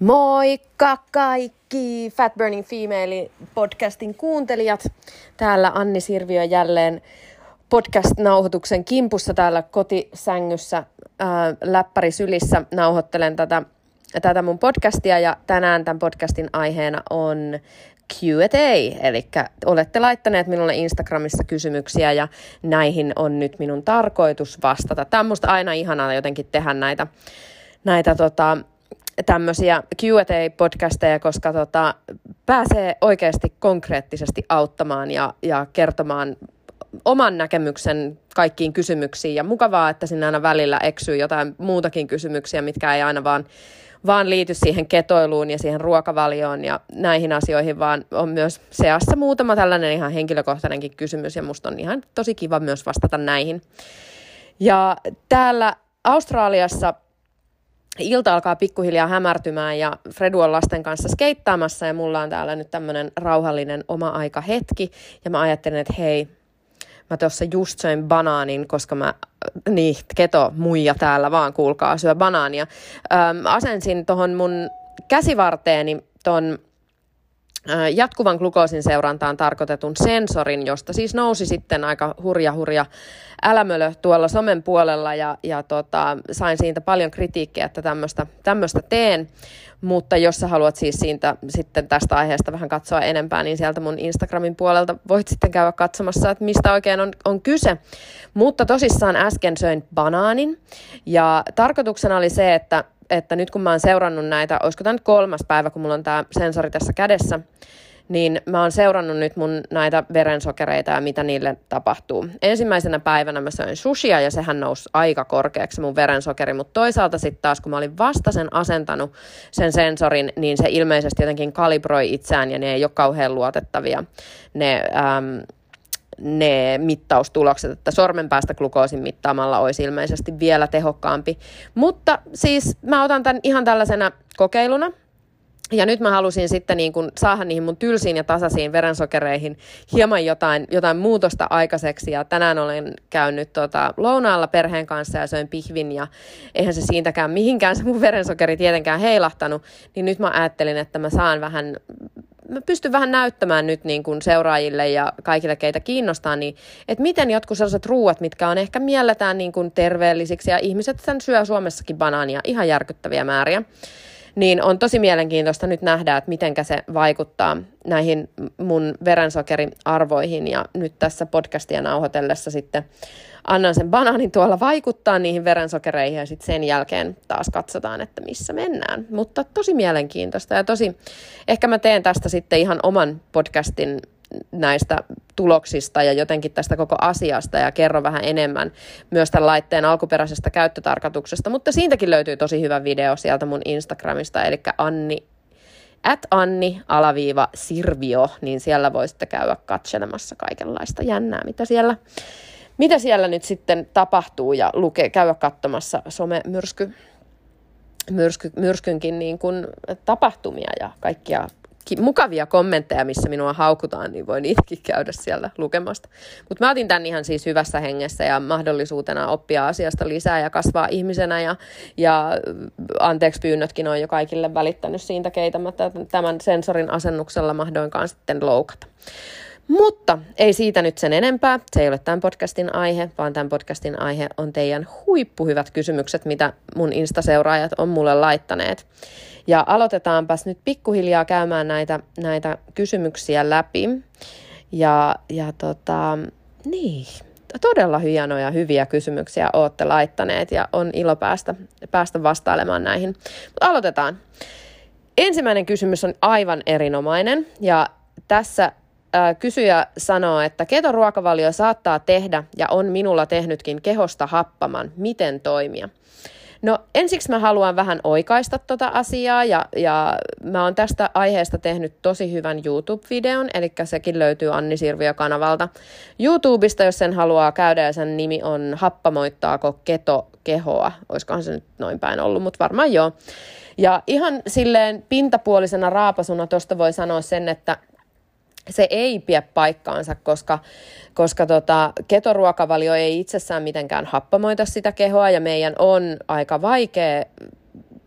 Moikka kaikki Fat Burning Female podcastin kuuntelijat. Täällä Anni Sirviö jälleen podcast-nauhoituksen kimpussa täällä kotisängyssä ää, läppäri sylissä nauhoittelen tätä, tätä mun podcastia ja tänään tämän podcastin aiheena on Q&A, eli olette laittaneet minulle Instagramissa kysymyksiä ja näihin on nyt minun tarkoitus vastata. Tämä on musta aina ihanaa jotenkin tehdä näitä, näitä tota, tämmöisiä Q&A-podcasteja, koska tota, pääsee oikeasti konkreettisesti auttamaan ja, ja kertomaan oman näkemyksen kaikkiin kysymyksiin. Ja mukavaa, että sinne aina välillä eksyy jotain muutakin kysymyksiä, mitkä ei aina vaan, vaan liity siihen ketoiluun ja siihen ruokavalioon ja näihin asioihin, vaan on myös seassa muutama tällainen ihan henkilökohtainenkin kysymys ja musta on ihan tosi kiva myös vastata näihin. Ja täällä Australiassa ilta alkaa pikkuhiljaa hämärtymään ja Fredu on lasten kanssa skeittaamassa ja mulla on täällä nyt tämmöinen rauhallinen oma aika hetki ja mä ajattelin, että hei, mä tuossa just söin banaanin, koska mä, niin, keto muija täällä vaan, kuulkaa, syö banaania. Öm, asensin tuohon mun käsivarteeni ton jatkuvan glukoosin seurantaan tarkoitetun sensorin, josta siis nousi sitten aika hurja hurja älämölö tuolla somen puolella ja, ja tota, sain siitä paljon kritiikkiä, että tämmöistä teen. Mutta jos sä haluat siis siitä sitten tästä aiheesta vähän katsoa enempää, niin sieltä mun Instagramin puolelta voit sitten käydä katsomassa, että mistä oikein on, on kyse. Mutta tosissaan äsken söin banaanin ja tarkoituksena oli se, että että nyt kun mä oon seurannut näitä, olisiko tämä nyt kolmas päivä, kun mulla on tämä sensori tässä kädessä, niin mä oon seurannut nyt mun näitä verensokereita ja mitä niille tapahtuu. Ensimmäisenä päivänä mä söin sushia ja sehän nousi aika korkeaksi mun verensokeri, mutta toisaalta sitten taas kun mä olin vasta sen asentanut sen sensorin, niin se ilmeisesti jotenkin kalibroi itseään ja ne ei ole kauhean luotettavia. Ne, äm, ne mittaustulokset, että sormen päästä glukoosin mittaamalla olisi ilmeisesti vielä tehokkaampi. Mutta siis mä otan tämän ihan tällaisena kokeiluna. Ja nyt mä halusin sitten niin kun saada niihin mun tylsiin ja tasaisiin verensokereihin hieman jotain, jotain muutosta aikaiseksi. Ja tänään olen käynyt tota, lounaalla perheen kanssa ja söin pihvin ja eihän se siitäkään mihinkään se mun verensokeri tietenkään heilahtanut. Niin nyt mä ajattelin, että mä saan vähän mä pystyn vähän näyttämään nyt niin kuin seuraajille ja kaikille, keitä kiinnostaa, niin että miten jotkut sellaiset ruuat, mitkä on ehkä mielletään niin kuin terveellisiksi, ja ihmiset sen syö Suomessakin banaania ihan järkyttäviä määriä, niin on tosi mielenkiintoista nyt nähdä, että miten se vaikuttaa näihin mun verensokeriarvoihin, ja nyt tässä podcastia nauhoitellessa sitten annan sen banaanin tuolla vaikuttaa niihin verensokereihin ja sitten sen jälkeen taas katsotaan, että missä mennään. Mutta tosi mielenkiintoista ja tosi, ehkä mä teen tästä sitten ihan oman podcastin näistä tuloksista ja jotenkin tästä koko asiasta ja kerro vähän enemmän myös tämän laitteen alkuperäisestä käyttötarkoituksesta, mutta siitäkin löytyy tosi hyvä video sieltä mun Instagramista, eli Anni at Anni alaviiva Sirvio, niin siellä voisitte käydä katselemassa kaikenlaista jännää, mitä siellä mitä siellä nyt sitten tapahtuu ja luke, käydä katsomassa somemyrsky, myrsky, myrskynkin niin kuin tapahtumia ja kaikkia mukavia kommentteja, missä minua haukutaan, niin voin itsekin käydä siellä lukemasta. Mutta mä otin tämän ihan siis hyvässä hengessä ja mahdollisuutena oppia asiasta lisää ja kasvaa ihmisenä ja, ja anteeksi pyynnötkin on jo kaikille välittänyt siitä, keitä mä tämän sensorin asennuksella mahdoinkaan sitten loukata. Mutta ei siitä nyt sen enempää. Se ei ole tämän podcastin aihe, vaan tämän podcastin aihe on teidän huippuhyvät kysymykset, mitä mun Insta-seuraajat on mulle laittaneet. Ja aloitetaanpas nyt pikkuhiljaa käymään näitä, näitä kysymyksiä läpi. Ja, ja tota, niin, todella hienoja, hyviä kysymyksiä olette laittaneet ja on ilo päästä, päästä vastailemaan näihin. Mutta aloitetaan. Ensimmäinen kysymys on aivan erinomainen ja tässä kysyjä sanoo, että ketoruokavalio saattaa tehdä ja on minulla tehnytkin kehosta happaman. Miten toimia? No ensiksi mä haluan vähän oikaista tota asiaa ja, ja mä oon tästä aiheesta tehnyt tosi hyvän YouTube-videon, eli sekin löytyy Anni Sirviö-kanavalta YouTubesta, jos sen haluaa käydä ja sen nimi on Happamoittaako keto kehoa, olisikohan se nyt noin päin ollut, mutta varmaan joo. Ja ihan silleen pintapuolisena raapasuna tuosta voi sanoa sen, että se ei pidä paikkaansa, koska, koska tota, ketoruokavalio ei itsessään mitenkään happamoita sitä kehoa ja meidän on aika vaikea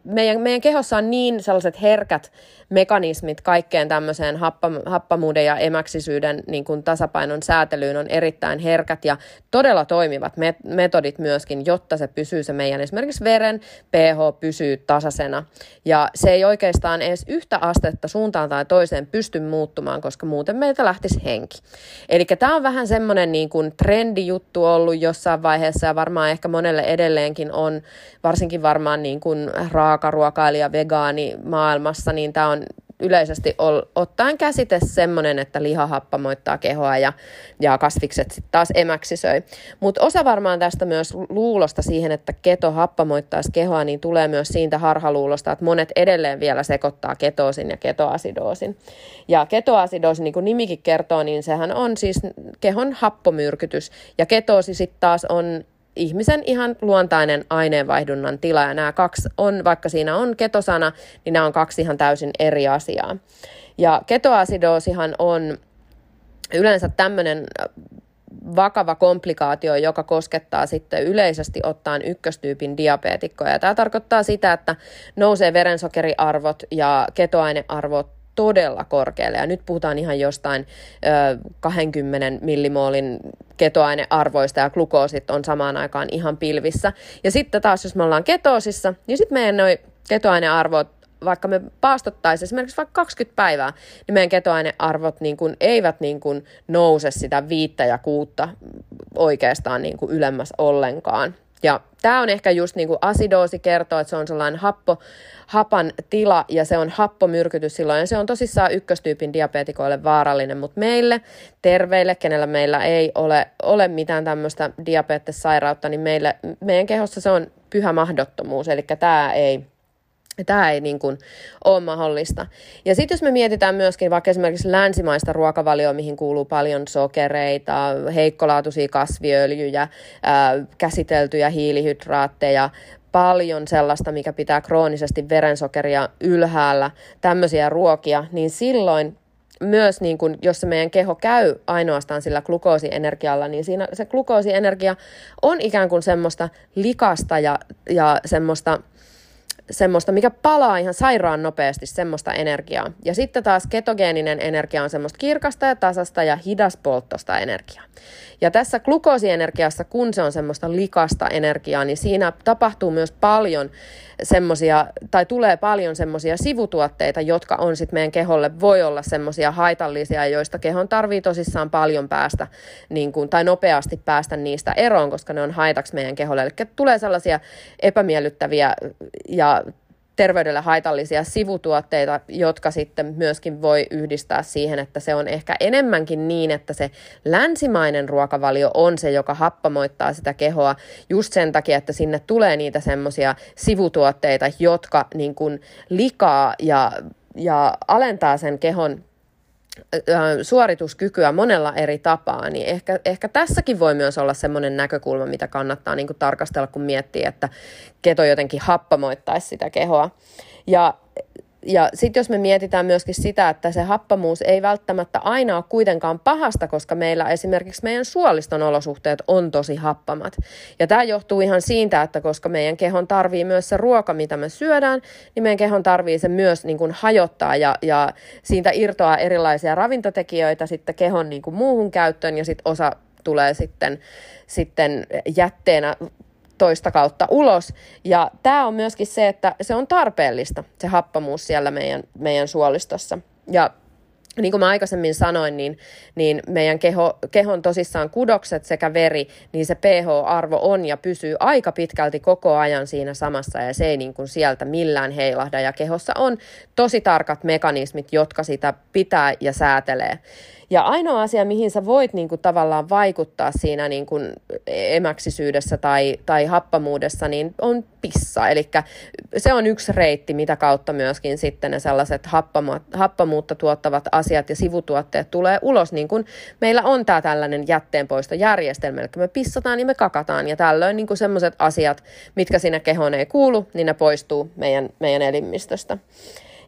meidän, meidän kehossa on niin sellaiset herkät mekanismit kaikkeen tämmöiseen happa, happamuuden ja emäksisyyden niin kuin tasapainon säätelyyn on erittäin herkät ja todella toimivat metodit myöskin, jotta se pysyy se meidän esimerkiksi veren pH pysyy tasaisena. Ja se ei oikeastaan edes yhtä astetta suuntaan tai toiseen pysty muuttumaan, koska muuten meiltä lähtisi henki. Eli tämä on vähän semmoinen niin kuin trendijuttu ollut jossain vaiheessa ja varmaan ehkä monelle edelleenkin on, varsinkin varmaan niin kuin raakaruokailija, vegaani maailmassa, niin tämä on yleisesti ol, ottaen käsite semmoinen, että liha happamoittaa kehoa ja, ja kasvikset sitten taas emäksisöi. Mutta osa varmaan tästä myös luulosta siihen, että keto happamoittaisi kehoa, niin tulee myös siitä harhaluulosta, että monet edelleen vielä sekoittaa ketoosin ja ketoasidoosin. Ja ketoasidoosi, niin kuin nimikin kertoo, niin sehän on siis kehon happomyrkytys. Ja ketoosi sitten taas on ihmisen ihan luontainen aineenvaihdunnan tila. Ja nämä kaksi on, vaikka siinä on ketosana, niin nämä on kaksi ihan täysin eri asiaa. Ja ketoasidoosihan on yleensä tämmöinen vakava komplikaatio, joka koskettaa sitten yleisesti ottaen ykköstyypin diabeetikkoja. Tämä tarkoittaa sitä, että nousee verensokeriarvot ja ketoainearvot todella korkealle. Ja nyt puhutaan ihan jostain ö, 20 millimoolin ketoainearvoista ja glukoosit on samaan aikaan ihan pilvissä. Ja sitten taas, jos me ollaan ketoosissa, niin sitten meidän noi ketoainearvot vaikka me paastottaisiin esimerkiksi vaikka 20 päivää, niin meidän ketoainearvot niin kuin, eivät niin kuin, nouse sitä viittä ja kuutta oikeastaan niin kuin, ylemmäs ollenkaan. Ja tämä on ehkä just niin kuin asidoosi kertoo, että se on sellainen happo, hapan tila ja se on happomyrkytys silloin. Ja se on tosissaan ykköstyypin diabetikoille vaarallinen, mutta meille, terveille, kenellä meillä ei ole, ole mitään tämmöistä diabetessairautta, niin meille, meidän kehossa se on pyhä mahdottomuus. Eli tämä ei, Tämä ei niin kuin ole mahdollista. Ja sitten jos me mietitään myöskin vaikka esimerkiksi länsimaista ruokavalioa, mihin kuuluu paljon sokereita, heikkolaatuisia kasviöljyjä, ää, käsiteltyjä hiilihydraatteja, paljon sellaista, mikä pitää kroonisesti verensokeria ylhäällä, tämmöisiä ruokia, niin silloin myös niin kun, jos se meidän keho käy ainoastaan sillä glukoosienergialla, niin siinä se glukoosienergia on ikään kuin semmoista likasta ja, ja semmoista semmoista, mikä palaa ihan sairaan nopeasti, semmoista energiaa. Ja sitten taas ketogeeninen energia on semmoista kirkasta ja tasasta ja hidaspolttosta energiaa. Ja tässä glukoosienergiassa, kun se on semmoista likasta energiaa, niin siinä tapahtuu myös paljon semmoisia, tai tulee paljon semmoisia sivutuotteita, jotka on sitten meidän keholle, voi olla semmoisia haitallisia, joista kehon tarvii tosissaan paljon päästä, niin kuin, tai nopeasti päästä niistä eroon, koska ne on haitaksi meidän keholle. Eli tulee sellaisia epämiellyttäviä ja terveydelle haitallisia sivutuotteita, jotka sitten myöskin voi yhdistää siihen, että se on ehkä enemmänkin niin, että se länsimainen ruokavalio on se, joka happamoittaa sitä kehoa just sen takia, että sinne tulee niitä semmoisia sivutuotteita, jotka niin kuin likaa ja, ja alentaa sen kehon suorituskykyä monella eri tapaa, niin ehkä, ehkä tässäkin voi myös olla semmoinen näkökulma, mitä kannattaa niin tarkastella, kun miettii, että keto jotenkin happamoittaisi sitä kehoa. Ja ja sitten jos me mietitään myöskin sitä, että se happamuus ei välttämättä aina ole kuitenkaan pahasta, koska meillä esimerkiksi meidän suoliston olosuhteet on tosi happamat. Ja tämä johtuu ihan siitä, että koska meidän kehon tarvii myös se ruoka, mitä me syödään, niin meidän kehon tarvii se myös niin kuin hajottaa ja, ja siitä irtoaa erilaisia ravintotekijöitä sitten kehon niin kuin muuhun käyttöön ja sitten osa tulee sitten, sitten jätteenä toista kautta ulos. Ja tämä on myöskin se, että se on tarpeellista, se happamuus siellä meidän, meidän suolistossa. Ja niin kuin mä aikaisemmin sanoin, niin, niin meidän keho, kehon tosissaan kudokset sekä veri, niin se pH-arvo on ja pysyy aika pitkälti koko ajan siinä samassa ja se ei niin kuin sieltä millään heilahda. Ja kehossa on tosi tarkat mekanismit, jotka sitä pitää ja säätelee. Ja ainoa asia, mihin sä voit niin kuin, tavallaan vaikuttaa siinä niin kuin, emäksisyydessä tai, tai happamuudessa, niin on pissa. Eli se on yksi reitti, mitä kautta myöskin sitten ne sellaiset happama, happamuutta tuottavat asiat ja sivutuotteet tulee ulos, niin kuin meillä on tämä tällainen jätteenpoistojärjestelmä. Eli me pissataan ja me kakataan, ja tällöin niin sellaiset asiat, mitkä sinne kehoon ei kuulu, niin ne poistuu meidän, meidän elimistöstä.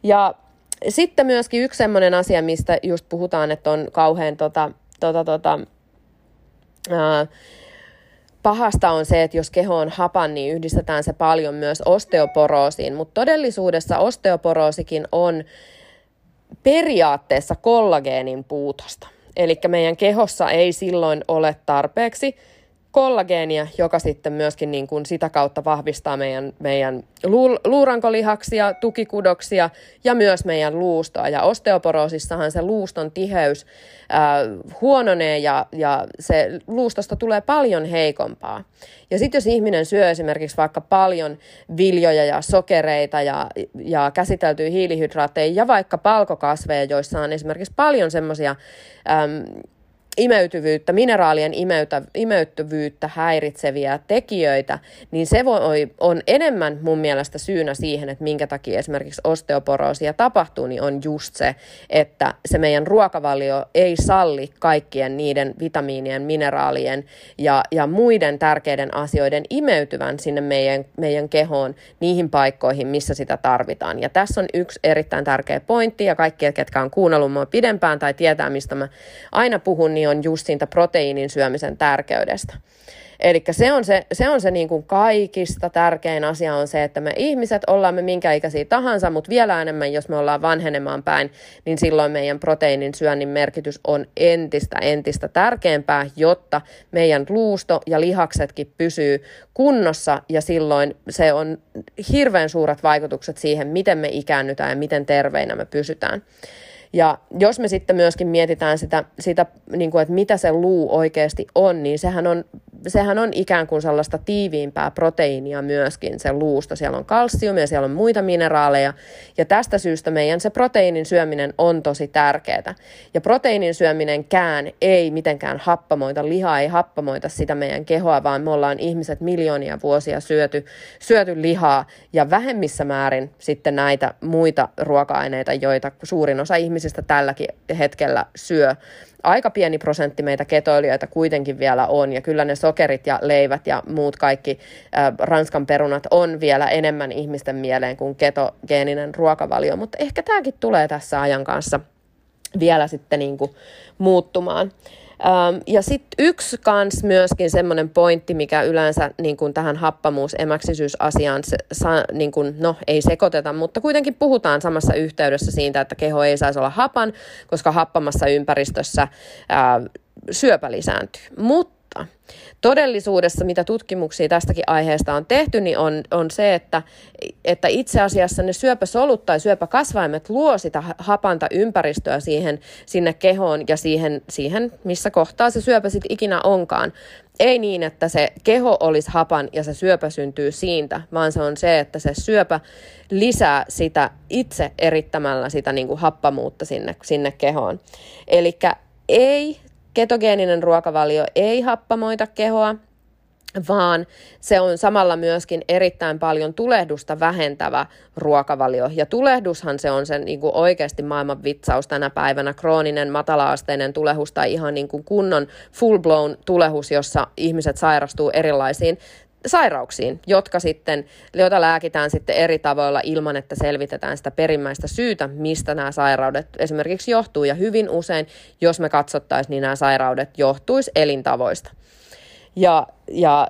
Ja sitten myöskin yksi sellainen asia, mistä just puhutaan, että on kauhean tota, tota, tota, ää, pahasta on se, että jos keho on hapan, niin yhdistetään se paljon myös osteoporoosiin, mutta todellisuudessa osteoporoosikin on periaatteessa kollageenin puutosta. Eli meidän kehossa ei silloin ole tarpeeksi kollageenia, joka sitten myöskin niin kuin sitä kautta vahvistaa meidän, meidän luurankolihaksia, tukikudoksia ja myös meidän luustoa. Ja osteoporoosissahan se luuston tiheys ää, huononee ja, ja se luustosta tulee paljon heikompaa. Ja sitten jos ihminen syö esimerkiksi vaikka paljon viljoja ja sokereita ja, ja käsiteltyjä hiilihydraatteja ja vaikka palkokasveja, joissa on esimerkiksi paljon semmoisia imeytyvyyttä, mineraalien imeytä, imeyttävyyttä häiritseviä tekijöitä, niin se voi, on enemmän mun mielestä syynä siihen, että minkä takia esimerkiksi osteoporoosia tapahtuu, niin on just se, että se meidän ruokavalio ei salli kaikkien niiden vitamiinien, mineraalien ja, ja muiden tärkeiden asioiden imeytyvän sinne meidän, meidän kehoon niihin paikkoihin, missä sitä tarvitaan. Ja tässä on yksi erittäin tärkeä pointti, ja kaikki, ketkä on kuunnellut mua pidempään tai tietää, mistä mä aina puhun, niin on just siitä proteiinin syömisen tärkeydestä. Eli se on se, se, on se niin kuin kaikista tärkein asia on se, että me ihmiset ollaan me minkä ikäisiä tahansa, mutta vielä enemmän, jos me ollaan vanhenemaan päin, niin silloin meidän proteiinin syönnin merkitys on entistä, entistä tärkeämpää, jotta meidän luusto ja lihaksetkin pysyy kunnossa ja silloin se on hirveän suuret vaikutukset siihen, miten me ikäännytään ja miten terveinä me pysytään. Ja jos me sitten myöskin mietitään sitä, sitä niin kuin, että mitä se luu oikeasti on, niin sehän on, sehän on ikään kuin sellaista tiiviimpää proteiinia myöskin se luusta. Siellä on kalsiumia, siellä on muita mineraaleja, ja tästä syystä meidän se proteiinin syöminen on tosi tärkeää. Ja proteiinin syöminenkään ei mitenkään happamoita, liha ei happamoita sitä meidän kehoa, vaan me ollaan ihmiset miljoonia vuosia syöty, syöty lihaa, ja vähemmissä määrin sitten näitä muita ruoka-aineita, joita suurin osa ihmisistä tälläkin hetkellä syö. Aika pieni prosentti meitä ketoilijoita kuitenkin vielä on, ja kyllä ne sokerit ja leivät ja muut kaikki äh, ranskan perunat on vielä enemmän ihmisten mieleen kuin ketogeeninen ruokavalio, mutta ehkä tämäkin tulee tässä ajan kanssa vielä sitten niin kuin muuttumaan. Ja sitten yksi kans myöskin semmoinen pointti, mikä yleensä niin kuin tähän happamuus-emäksisyysasiaan, se, sa, niin kuin, no ei sekoiteta, mutta kuitenkin puhutaan samassa yhteydessä siitä, että keho ei saisi olla hapan, koska happamassa ympäristössä ää, syöpä lisääntyy. Mutta mutta todellisuudessa, mitä tutkimuksia tästäkin aiheesta on tehty, niin on, on se, että, että itse asiassa ne syöpäsolut tai syöpäkasvaimet luo sitä hapanta ympäristöä siihen, sinne kehoon ja siihen, siihen, missä kohtaa se syöpä sitten ikinä onkaan. Ei niin, että se keho olisi hapan ja se syöpä syntyy siitä, vaan se on se, että se syöpä lisää sitä itse erittämällä sitä niin kuin happamuutta sinne, sinne kehoon. Eli ei Ketogeeninen ruokavalio ei happamoita kehoa, vaan se on samalla myöskin erittäin paljon tulehdusta vähentävä ruokavalio. Ja tulehdushan se on sen niin kuin oikeasti maailman vitsaus tänä päivänä, krooninen matalaasteinen tulehus tai ihan niin kuin kunnon full-blown tulehus, jossa ihmiset sairastuu erilaisiin sairauksiin, jotka sitten, joita lääkitään sitten eri tavoilla ilman, että selvitetään sitä perimmäistä syytä, mistä nämä sairaudet esimerkiksi johtuu. Ja hyvin usein, jos me katsottaisiin, niin nämä sairaudet johtuisi elintavoista. Ja, ja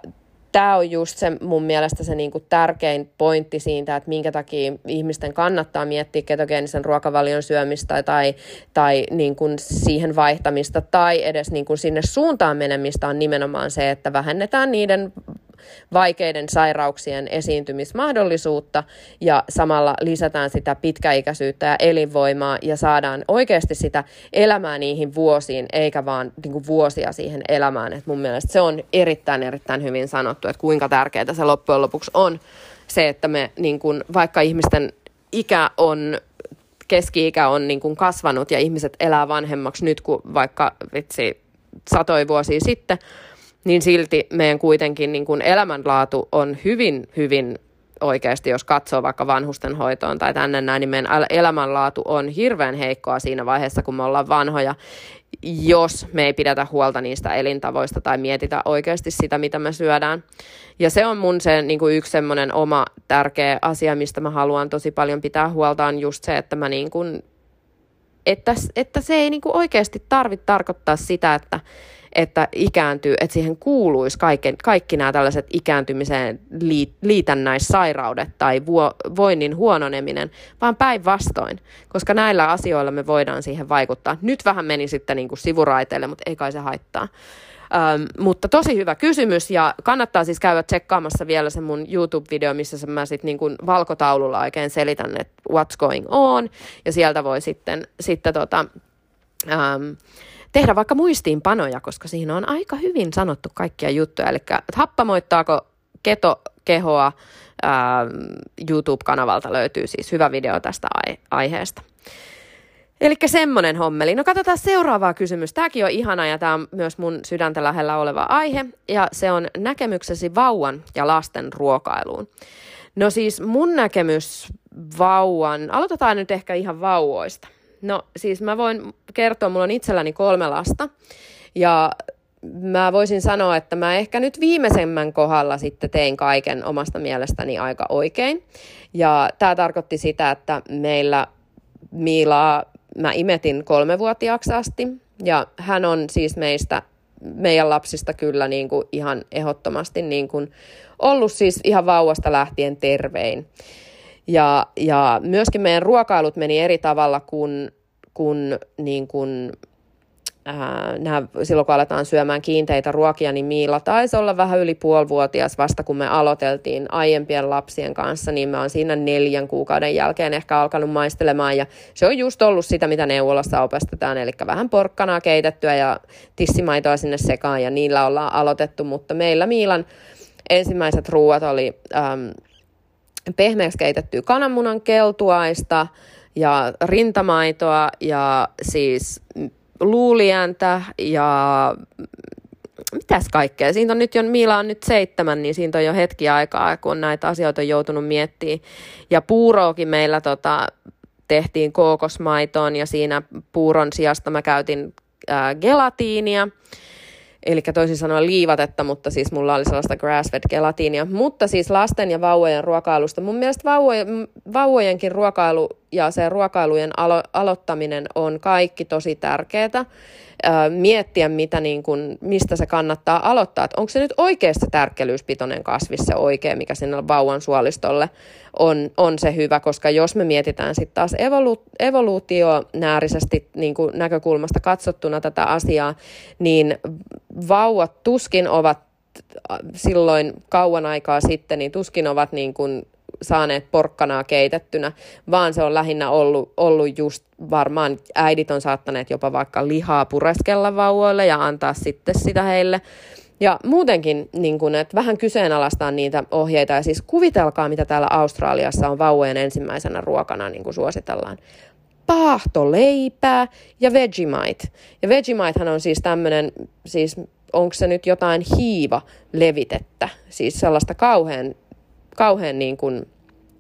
tämä on just se mun mielestä se niinku tärkein pointti siitä, että minkä takia ihmisten kannattaa miettiä ketogeenisen ruokavalion syömistä tai, tai niinku siihen vaihtamista tai edes niinku sinne suuntaan menemistä on nimenomaan se, että vähennetään niiden vaikeiden sairauksien esiintymismahdollisuutta ja samalla lisätään sitä pitkäikäisyyttä ja elinvoimaa ja saadaan oikeasti sitä elämää niihin vuosiin, eikä vaan niin kuin vuosia siihen elämään. Et mun mielestä se on erittäin, erittäin hyvin sanottu, että kuinka tärkeää se loppujen lopuksi on se, että me niin kuin, vaikka ihmisten ikä on keski-ikä on niin kuin kasvanut ja ihmiset elää vanhemmaksi nyt kuin vaikka vitsi satoi vuosia sitten, niin silti meidän kuitenkin niin kuin elämänlaatu on hyvin, hyvin oikeasti, jos katsoo vaikka vanhustenhoitoon tai tänne näin, niin meidän elämänlaatu on hirveän heikkoa siinä vaiheessa, kun me ollaan vanhoja, jos me ei pidetä huolta niistä elintavoista tai mietitä oikeasti sitä, mitä me syödään. Ja se on mun se niin kuin yksi semmoinen oma tärkeä asia, mistä mä haluan tosi paljon pitää huolta, on just se, että mä niin kuin, että, että se ei niin kuin oikeasti tarvitse tarkoittaa sitä, että että ikääntyy, että siihen kuuluisi kaikki, kaikki nämä tällaiset ikääntymiseen liitännäissairaudet tai vuo, voinnin huononeminen, vaan päinvastoin, koska näillä asioilla me voidaan siihen vaikuttaa. Nyt vähän meni sitten niin kuin sivuraiteille, mutta ei kai se haittaa. Ähm, mutta tosi hyvä kysymys ja kannattaa siis käydä tsekkaamassa vielä se mun YouTube-video, missä mä sitten niin kuin valkotaululla oikein selitän, että what's going on ja sieltä voi sitten, sitten tota, ähm, tehdä vaikka muistiinpanoja, koska siinä on aika hyvin sanottu kaikkia juttuja. Eli happamoittaako keto kehoa ää, YouTube-kanavalta löytyy siis hyvä video tästä aiheesta. Eli semmonen hommeli. No katsotaan seuraavaa kysymystä. Tämäkin on ihana ja tämä on myös mun sydäntä lähellä oleva aihe. Ja se on näkemyksesi vauvan ja lasten ruokailuun. No siis mun näkemys vauvan, aloitetaan nyt ehkä ihan vauvoista. No siis mä voin kertoa, mulla on itselläni kolme lasta. Ja mä voisin sanoa, että mä ehkä nyt viimeisemmän kohdalla sitten tein kaiken omasta mielestäni aika oikein. Ja tämä tarkoitti sitä, että meillä Miilaa mä imetin kolmevuotiaaksi asti. Ja hän on siis meistä, meidän lapsista kyllä niin kuin ihan ehdottomasti niin kuin ollut siis ihan vauvasta lähtien tervein. Ja, ja myöskin meidän ruokailut meni eri tavalla kuin, kuin, niin kuin ää, nämä, silloin kun aletaan syömään kiinteitä ruokia, niin Miila taisi olla vähän yli puolivuotias vasta kun me aloiteltiin aiempien lapsien kanssa, niin mä oon siinä neljän kuukauden jälkeen ehkä alkanut maistelemaan. Ja se on just ollut sitä, mitä neuvolassa opetetaan, eli vähän porkkanaa keitettyä ja tissimaitoa sinne sekaan ja niillä ollaan aloitettu, mutta meillä Miilan ensimmäiset ruuat oli äm, pehmeäksi keitettyä kananmunan keltuaista ja rintamaitoa ja siis luuliäntä ja mitäs kaikkea. Siitä on nyt jo, Miila on nyt seitsemän, niin siitä on jo hetki aikaa, kun näitä asioita on joutunut miettimään. Ja puuroakin meillä tota, tehtiin kookosmaitoon ja siinä puuron sijasta mä käytin ää, gelatiinia eli toisin sanoen liivatetta, mutta siis mulla oli sellaista grass-fed gelatiinia. Mutta siis lasten ja vauvojen ruokailusta. Mun mielestä vauvojen, vauvojenkin ruokailu ja se ruokailujen alo- aloittaminen on kaikki tosi tärkeää miettiä, mitä niin kun, mistä se kannattaa aloittaa. Että onko se nyt oikeasti tärkkelyyspitoinen kasvis se oikea, mikä sinne vauvan suolistolle on, on se hyvä, koska jos me mietitään sitten taas evolu- evoluutionäärisesti niin näkökulmasta katsottuna tätä asiaa, niin vauvat tuskin ovat silloin kauan aikaa sitten, niin tuskin ovat niin kuin saaneet porkkanaa keitettynä, vaan se on lähinnä ollut, ollut just varmaan äidit on saattaneet jopa vaikka lihaa pureskella vauvoille ja antaa sitten sitä heille. Ja muutenkin, niin kun, että vähän kyseenalaistaa niitä ohjeita. Ja siis kuvitelkaa, mitä täällä Australiassa on vauvojen ensimmäisenä ruokana, niin kuin suositellaan. Paahtoleipää ja Vegemite. Ja Vegemitehan on siis tämmöinen, siis onko se nyt jotain hiiva levitettä, siis sellaista kauhean kauhean niin kuin,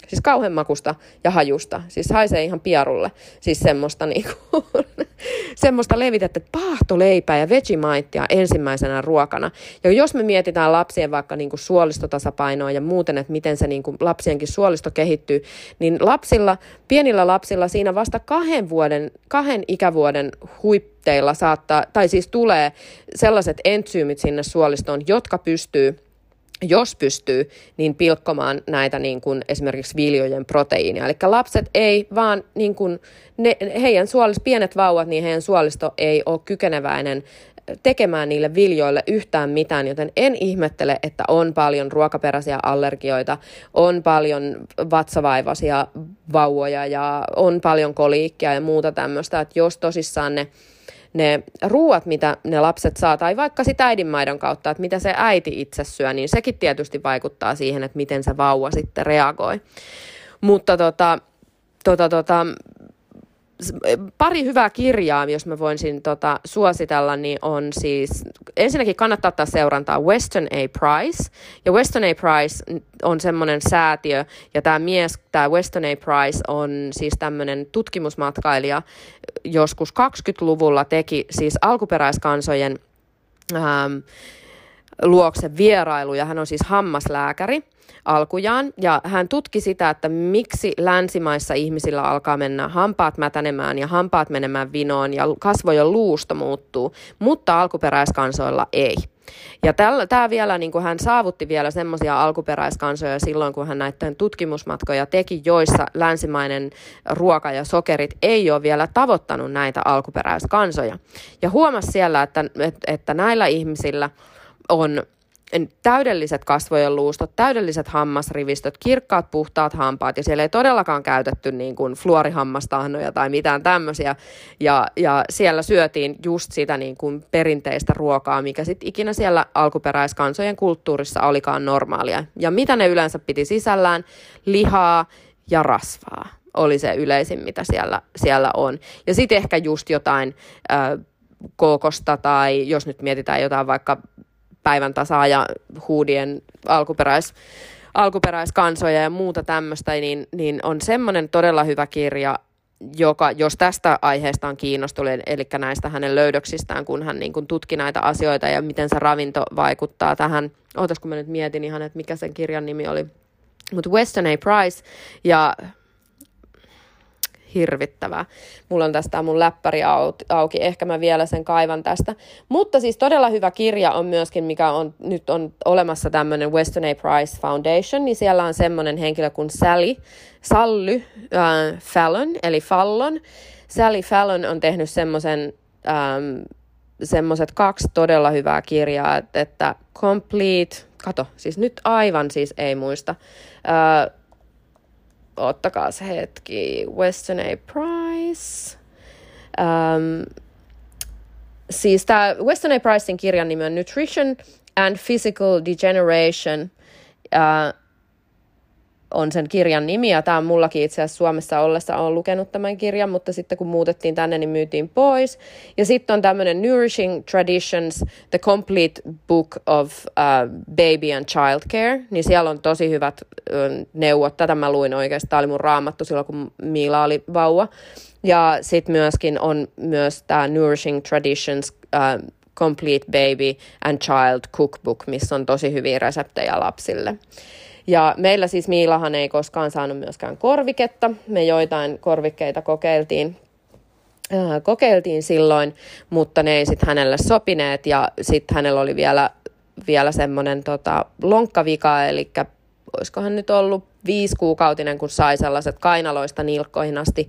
siis kauhean makusta ja hajusta. Siis haisee ihan piarulle. Siis semmoista, niin kuin, semmoista levitettä paahtoleipää ja vegemaittia ensimmäisenä ruokana. Ja jos me mietitään lapsien vaikka niin kuin suolistotasapainoa ja muuten, että miten se niin kuin lapsienkin suolisto kehittyy, niin lapsilla, pienillä lapsilla siinä vasta kahden, vuoden, kahden ikävuoden huipteilla saattaa, tai siis tulee sellaiset entsyymit sinne suolistoon, jotka pystyy jos pystyy, niin pilkkomaan näitä niin kuin esimerkiksi viljojen proteiinia. Eli lapset ei vaan, niin kuin, ne, heidän suolisto, pienet vauvat, niin heidän suolisto ei ole kykeneväinen tekemään niille viljoille yhtään mitään, joten en ihmettele, että on paljon ruokaperäisiä allergioita, on paljon vatsavaivaisia vauvoja ja on paljon koliikkia ja muuta tämmöistä, että jos tosissaan ne ne ruuat, mitä ne lapset saa, tai vaikka sitä äidinmaidon kautta, että mitä se äiti itse syö, niin sekin tietysti vaikuttaa siihen, että miten se vauva sitten reagoi. Mutta tota, tota, tota, pari hyvää kirjaa, jos mä voisin tota, suositella, niin on siis, ensinnäkin kannattaa ottaa seurantaa Weston A. Price, ja Weston A. Price on semmoinen säätiö, ja tämä mies, tämä Weston A. Price on siis tämmöinen tutkimusmatkailija, joskus 20-luvulla teki siis alkuperäiskansojen ähm, luokse vierailuja. Hän on siis hammaslääkäri. alkujaan. Ja hän tutki sitä, että miksi länsimaissa ihmisillä alkaa mennä hampaat mätänemään ja hampaat menemään vinoon ja kasvojen luusto muuttuu, mutta alkuperäiskansoilla ei. Ja tämä vielä, niin kuin hän saavutti vielä semmoisia alkuperäiskansoja silloin, kun hän näiden tutkimusmatkoja teki, joissa länsimainen ruoka ja sokerit ei ole vielä tavoittanut näitä alkuperäiskansoja. Ja huomasi siellä, että, että, että näillä ihmisillä on täydelliset kasvojen luustot, täydelliset hammasrivistöt, kirkkaat puhtaat hampaat ja siellä ei todellakaan käytetty niin kuin fluorihammastahnoja tai mitään tämmöisiä ja, ja siellä syötiin just sitä niin kuin perinteistä ruokaa, mikä sitten ikinä siellä alkuperäiskansojen kulttuurissa olikaan normaalia. Ja mitä ne yleensä piti sisällään? Lihaa ja rasvaa oli se yleisin, mitä siellä, siellä on. Ja sitten ehkä just jotain äh, kookosta tai jos nyt mietitään jotain vaikka päivän tasaa ja huudien alkuperäis, alkuperäiskansoja ja muuta tämmöistä, niin, niin on semmoinen todella hyvä kirja, joka, jos tästä aiheesta on kiinnostunut, eli näistä hänen löydöksistään, kun hän niin kuin tutki näitä asioita ja miten se ravinto vaikuttaa tähän. Ootas, kun mä nyt mietin ihan, että mikä sen kirjan nimi oli. Mutta Weston A. Price ja hirvittävää. Mulla on tästä mun läppäri auki, ehkä mä vielä sen kaivan tästä. Mutta siis todella hyvä kirja on myöskin, mikä on nyt on olemassa tämmöinen Weston A. Price Foundation, niin siellä on semmoinen henkilö kuin Sally, Sally äh, Fallon, eli Fallon. Sally Fallon on tehnyt semmoisen ähm, semmoiset kaksi todella hyvää kirjaa, että, että Complete, kato, siis nyt aivan siis ei muista, äh, ottakaa se hetki, Western A. Price. Um, siis tämä Western A. Pricein kirjan nimi on Nutrition and Physical Degeneration. Uh, on sen kirjan nimi, ja tämä on mullakin itse asiassa Suomessa ollessa on lukenut tämän kirjan, mutta sitten kun muutettiin tänne, niin myytiin pois. Ja sitten on tämmöinen Nourishing Traditions, The Complete Book of uh, Baby and Child Care, niin siellä on tosi hyvät uh, neuvot. Tätä mä luin oikeastaan, tämä oli mun raamattu silloin, kun Miila oli vauva. Ja sitten myöskin on myös tämä Nourishing Traditions, uh, Complete Baby and Child Cookbook, missä on tosi hyviä reseptejä lapsille. Ja meillä siis Miilahan ei koskaan saanut myöskään korviketta. Me joitain korvikkeita kokeiltiin, äh, kokeiltiin silloin, mutta ne ei sitten hänelle sopineet ja sitten hänellä oli vielä, vielä semmoinen tota, lonkkavika, eli olisikohan nyt ollut viisi kuukautinen, kun sai sellaiset kainaloista nilkkoihin asti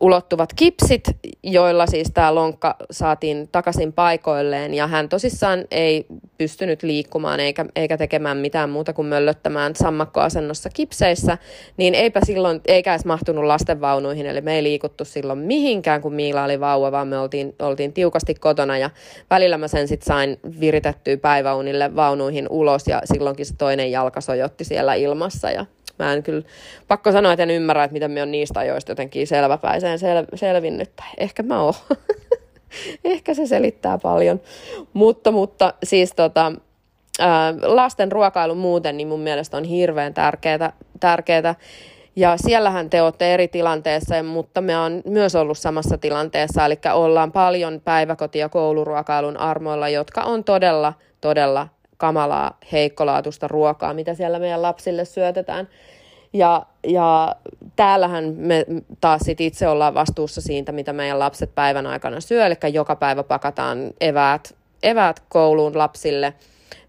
ulottuvat kipsit, joilla siis tämä lonkka saatiin takaisin paikoilleen ja hän tosissaan ei pystynyt liikkumaan eikä, eikä tekemään mitään muuta kuin möllöttämään sammakkoasennossa kipseissä, niin eipä silloin, eikä edes mahtunut lastenvaunuihin, eli me ei liikuttu silloin mihinkään, kun Miila oli vauva, vaan me oltiin, oltiin tiukasti kotona ja välillä mä sen sitten sain viritettyä päiväunille vaunuihin ulos ja silloinkin se toinen jalka sojotti siellä ilmassa ja Mä en kyllä, pakko sanoa, että en ymmärrä, että miten me on niistä ajoista jotenkin selväpäiseen sel, selvinnyt. Ehkä mä oon. Ehkä se selittää paljon. Mutta, mutta siis tota, lasten ruokailu muuten, niin mun mielestä on hirveän tärkeää. tärkeää. Ja siellähän te olette eri tilanteessa, mutta me on myös ollut samassa tilanteessa, eli ollaan paljon päiväkoti- ja kouluruokailun armoilla, jotka on todella, todella kamalaa, heikkolaatuista ruokaa, mitä siellä meidän lapsille syötetään. Ja, ja täällähän me taas sit itse ollaan vastuussa siitä, mitä meidän lapset päivän aikana syö, eli joka päivä pakataan eväät, eväät kouluun lapsille.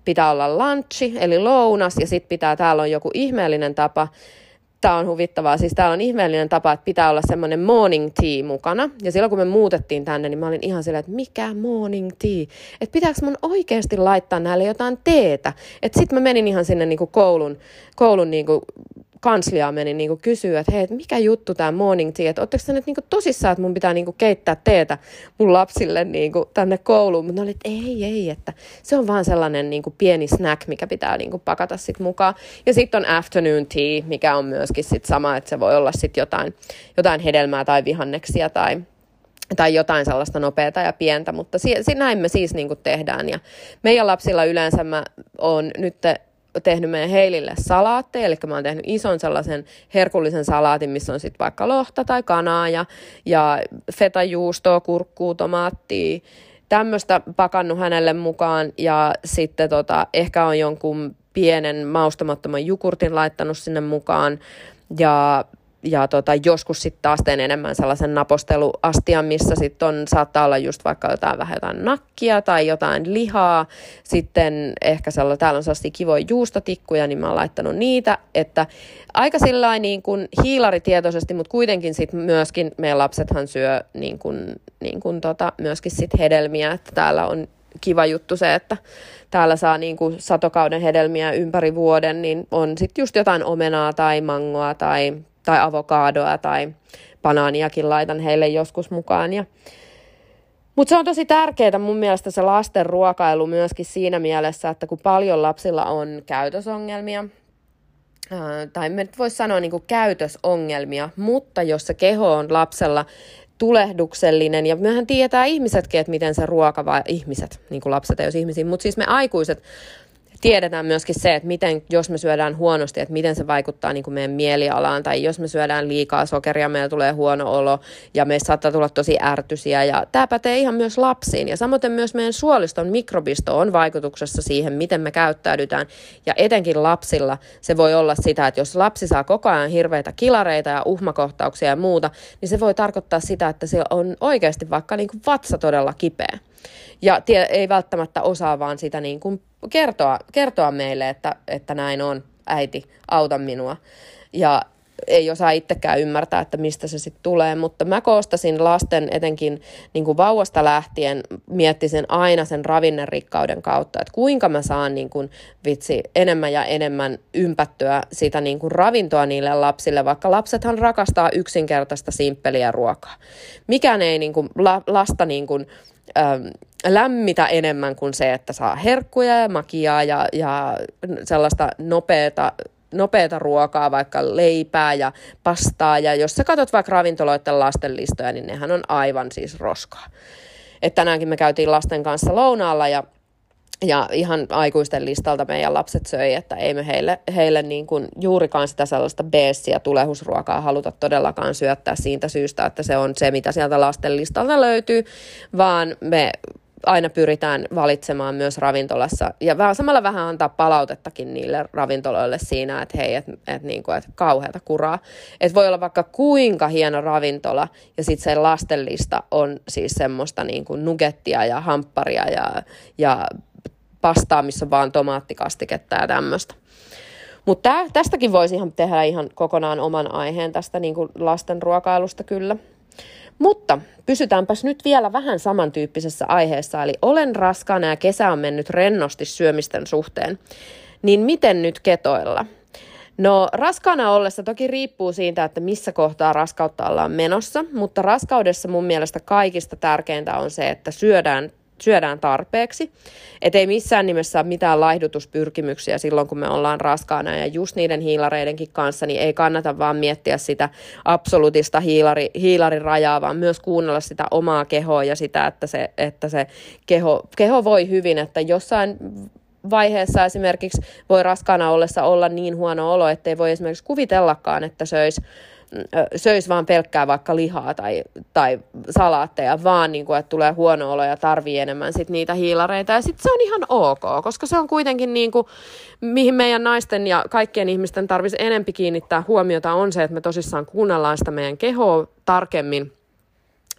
Pitää olla lunchi, eli lounas, ja sitten pitää, täällä on joku ihmeellinen tapa, tämä on huvittavaa. Siis täällä on ihmeellinen tapa, että pitää olla semmoinen morning tea mukana. Ja silloin kun me muutettiin tänne, niin mä olin ihan silleen, että mikä morning tea? Että pitääkö mun oikeasti laittaa näille jotain teetä? Että sitten mä menin ihan sinne niinku koulun, koulun niinku kansliaa meni niin kysyä, että hei, että mikä juttu tämä morning tea, että ootteko nyt niin tosissaan, että mun pitää niin keittää teetä mun lapsille niin tänne kouluun, mutta ne oli, että ei, ei, että se on vaan sellainen niin pieni snack, mikä pitää niin pakata sit mukaan. Ja sitten on afternoon tea, mikä on myöskin sit sama, että se voi olla sitten jotain, jotain hedelmää tai vihanneksia tai, tai jotain sellaista nopeata ja pientä, mutta si- si- näin me siis niin tehdään. Ja meidän lapsilla yleensä mä oon nyt tehnyt meidän heilille salaatteja, eli mä oon tehnyt ison sellaisen herkullisen salaatin, missä on sitten vaikka lohta tai kanaa ja, ja fetajuustoa, kurkkuu, tomaattia, tämmöistä pakannut hänelle mukaan ja sitten tota, ehkä on jonkun pienen maustamattoman jukurtin laittanut sinne mukaan. Ja ja tota, joskus sitten taas teen enemmän sellaisen naposteluastian, missä sitten saattaa olla just vaikka jotain vähän jotain nakkia tai jotain lihaa. Sitten ehkä sellainen, täällä on sellaisia kivoja juustotikkuja, niin mä oon laittanut niitä, että aika sillä niin kuin hiilaritietoisesti, mutta kuitenkin sitten myöskin meidän lapsethan syö niin kuin, niin kuin tota, myöskin sit hedelmiä, että täällä on kiva juttu se, että täällä saa niin kuin satokauden hedelmiä ympäri vuoden, niin on sitten just jotain omenaa tai mangoa tai tai avokadoa tai banaaniakin laitan heille joskus mukaan. Ja mutta se on tosi tärkeää mun mielestä se lasten ruokailu myöskin siinä mielessä, että kun paljon lapsilla on käytösongelmia, tai me voisi sanoa niin käytösongelmia, mutta jos se keho on lapsella tulehduksellinen, ja mehän tietää ihmisetkin, että miten se ruoka, vai ihmiset, niin kuin lapset ei olisi ihmisiä, mutta siis me aikuiset tiedetään myöskin se, että miten, jos me syödään huonosti, että miten se vaikuttaa niin kuin meidän mielialaan, tai jos me syödään liikaa sokeria, meillä tulee huono olo, ja meistä saattaa tulla tosi ärtysiä, ja tämä pätee ihan myös lapsiin, ja samoin myös meidän suoliston mikrobisto on vaikutuksessa siihen, miten me käyttäydytään, ja etenkin lapsilla se voi olla sitä, että jos lapsi saa koko ajan hirveitä kilareita ja uhmakohtauksia ja muuta, niin se voi tarkoittaa sitä, että se on oikeasti vaikka niin kuin vatsa todella kipeä. Ja tie, ei välttämättä osaa vaan sitä niin kuin kertoa, kertoa meille, että, että näin on, äiti, auta minua. Ja ei osaa itsekään ymmärtää, että mistä se sitten tulee, mutta mä koostasin lasten etenkin niin kuin vauvasta lähtien, miettisin aina sen ravinnerikkauden kautta, että kuinka mä saan niin kuin, vitsi enemmän ja enemmän ympättyä sitä niin kuin ravintoa niille lapsille, vaikka lapsethan rakastaa yksinkertaista simppeliä ruokaa. Mikään ei niin kuin, la, lasta niin kuin, ähm, lämmitä enemmän kuin se, että saa herkkuja ja makiaa ja, ja sellaista nopeata nopeata ruokaa, vaikka leipää ja pastaa, ja jos sä katsot vaikka ravintoloiden lastenlistoja, niin nehän on aivan siis roskaa. Et tänäänkin me käytiin lasten kanssa lounaalla, ja ja ihan aikuisten listalta meidän lapset söi, että ei me heille, heille niin kuin juurikaan sitä sellaista beessiä tulehusruokaa haluta todellakaan syöttää siitä syystä, että se on se, mitä sieltä lasten listalta löytyy, vaan me aina pyritään valitsemaan myös ravintolassa ja vähän, samalla vähän antaa palautettakin niille ravintoloille siinä, että hei, että et, niinku, et kauheata kuraa. Että voi olla vaikka kuinka hieno ravintola ja sitten se lastenlista on siis semmoista niinku nugettia ja hampparia ja, ja pastaa, missä on vaan tomaattikastiketta ja tämmöistä. Mutta tästäkin voisi ihan tehdä ihan kokonaan oman aiheen tästä niin kuin lasten ruokailusta kyllä. Mutta pysytäänpäs nyt vielä vähän samantyyppisessä aiheessa, eli olen raskaana ja kesä on mennyt rennosti syömisten suhteen. Niin miten nyt ketoilla? No raskaana ollessa toki riippuu siitä, että missä kohtaa raskautta ollaan menossa, mutta raskaudessa mun mielestä kaikista tärkeintä on se, että syödään syödään tarpeeksi. Että ei missään nimessä ole mitään laihdutuspyrkimyksiä silloin, kun me ollaan raskaana. Ja just niiden hiilareidenkin kanssa, niin ei kannata vaan miettiä sitä absoluutista hiilari, hiilarin rajaa, vaan myös kuunnella sitä omaa kehoa ja sitä, että se, että se keho, keho voi hyvin. Että jossain vaiheessa esimerkiksi voi raskaana ollessa olla niin huono olo, että ei voi esimerkiksi kuvitellakaan, että söisi söisi vaan pelkkää vaikka lihaa tai, tai salaatteja, vaan niin kuin, että tulee huono olo ja tarvii enemmän sit niitä hiilareita. Ja sitten se on ihan ok, koska se on kuitenkin niin kuin, mihin meidän naisten ja kaikkien ihmisten tarvitsisi enempi kiinnittää huomiota on se, että me tosissaan kuunnellaan sitä meidän kehoa tarkemmin –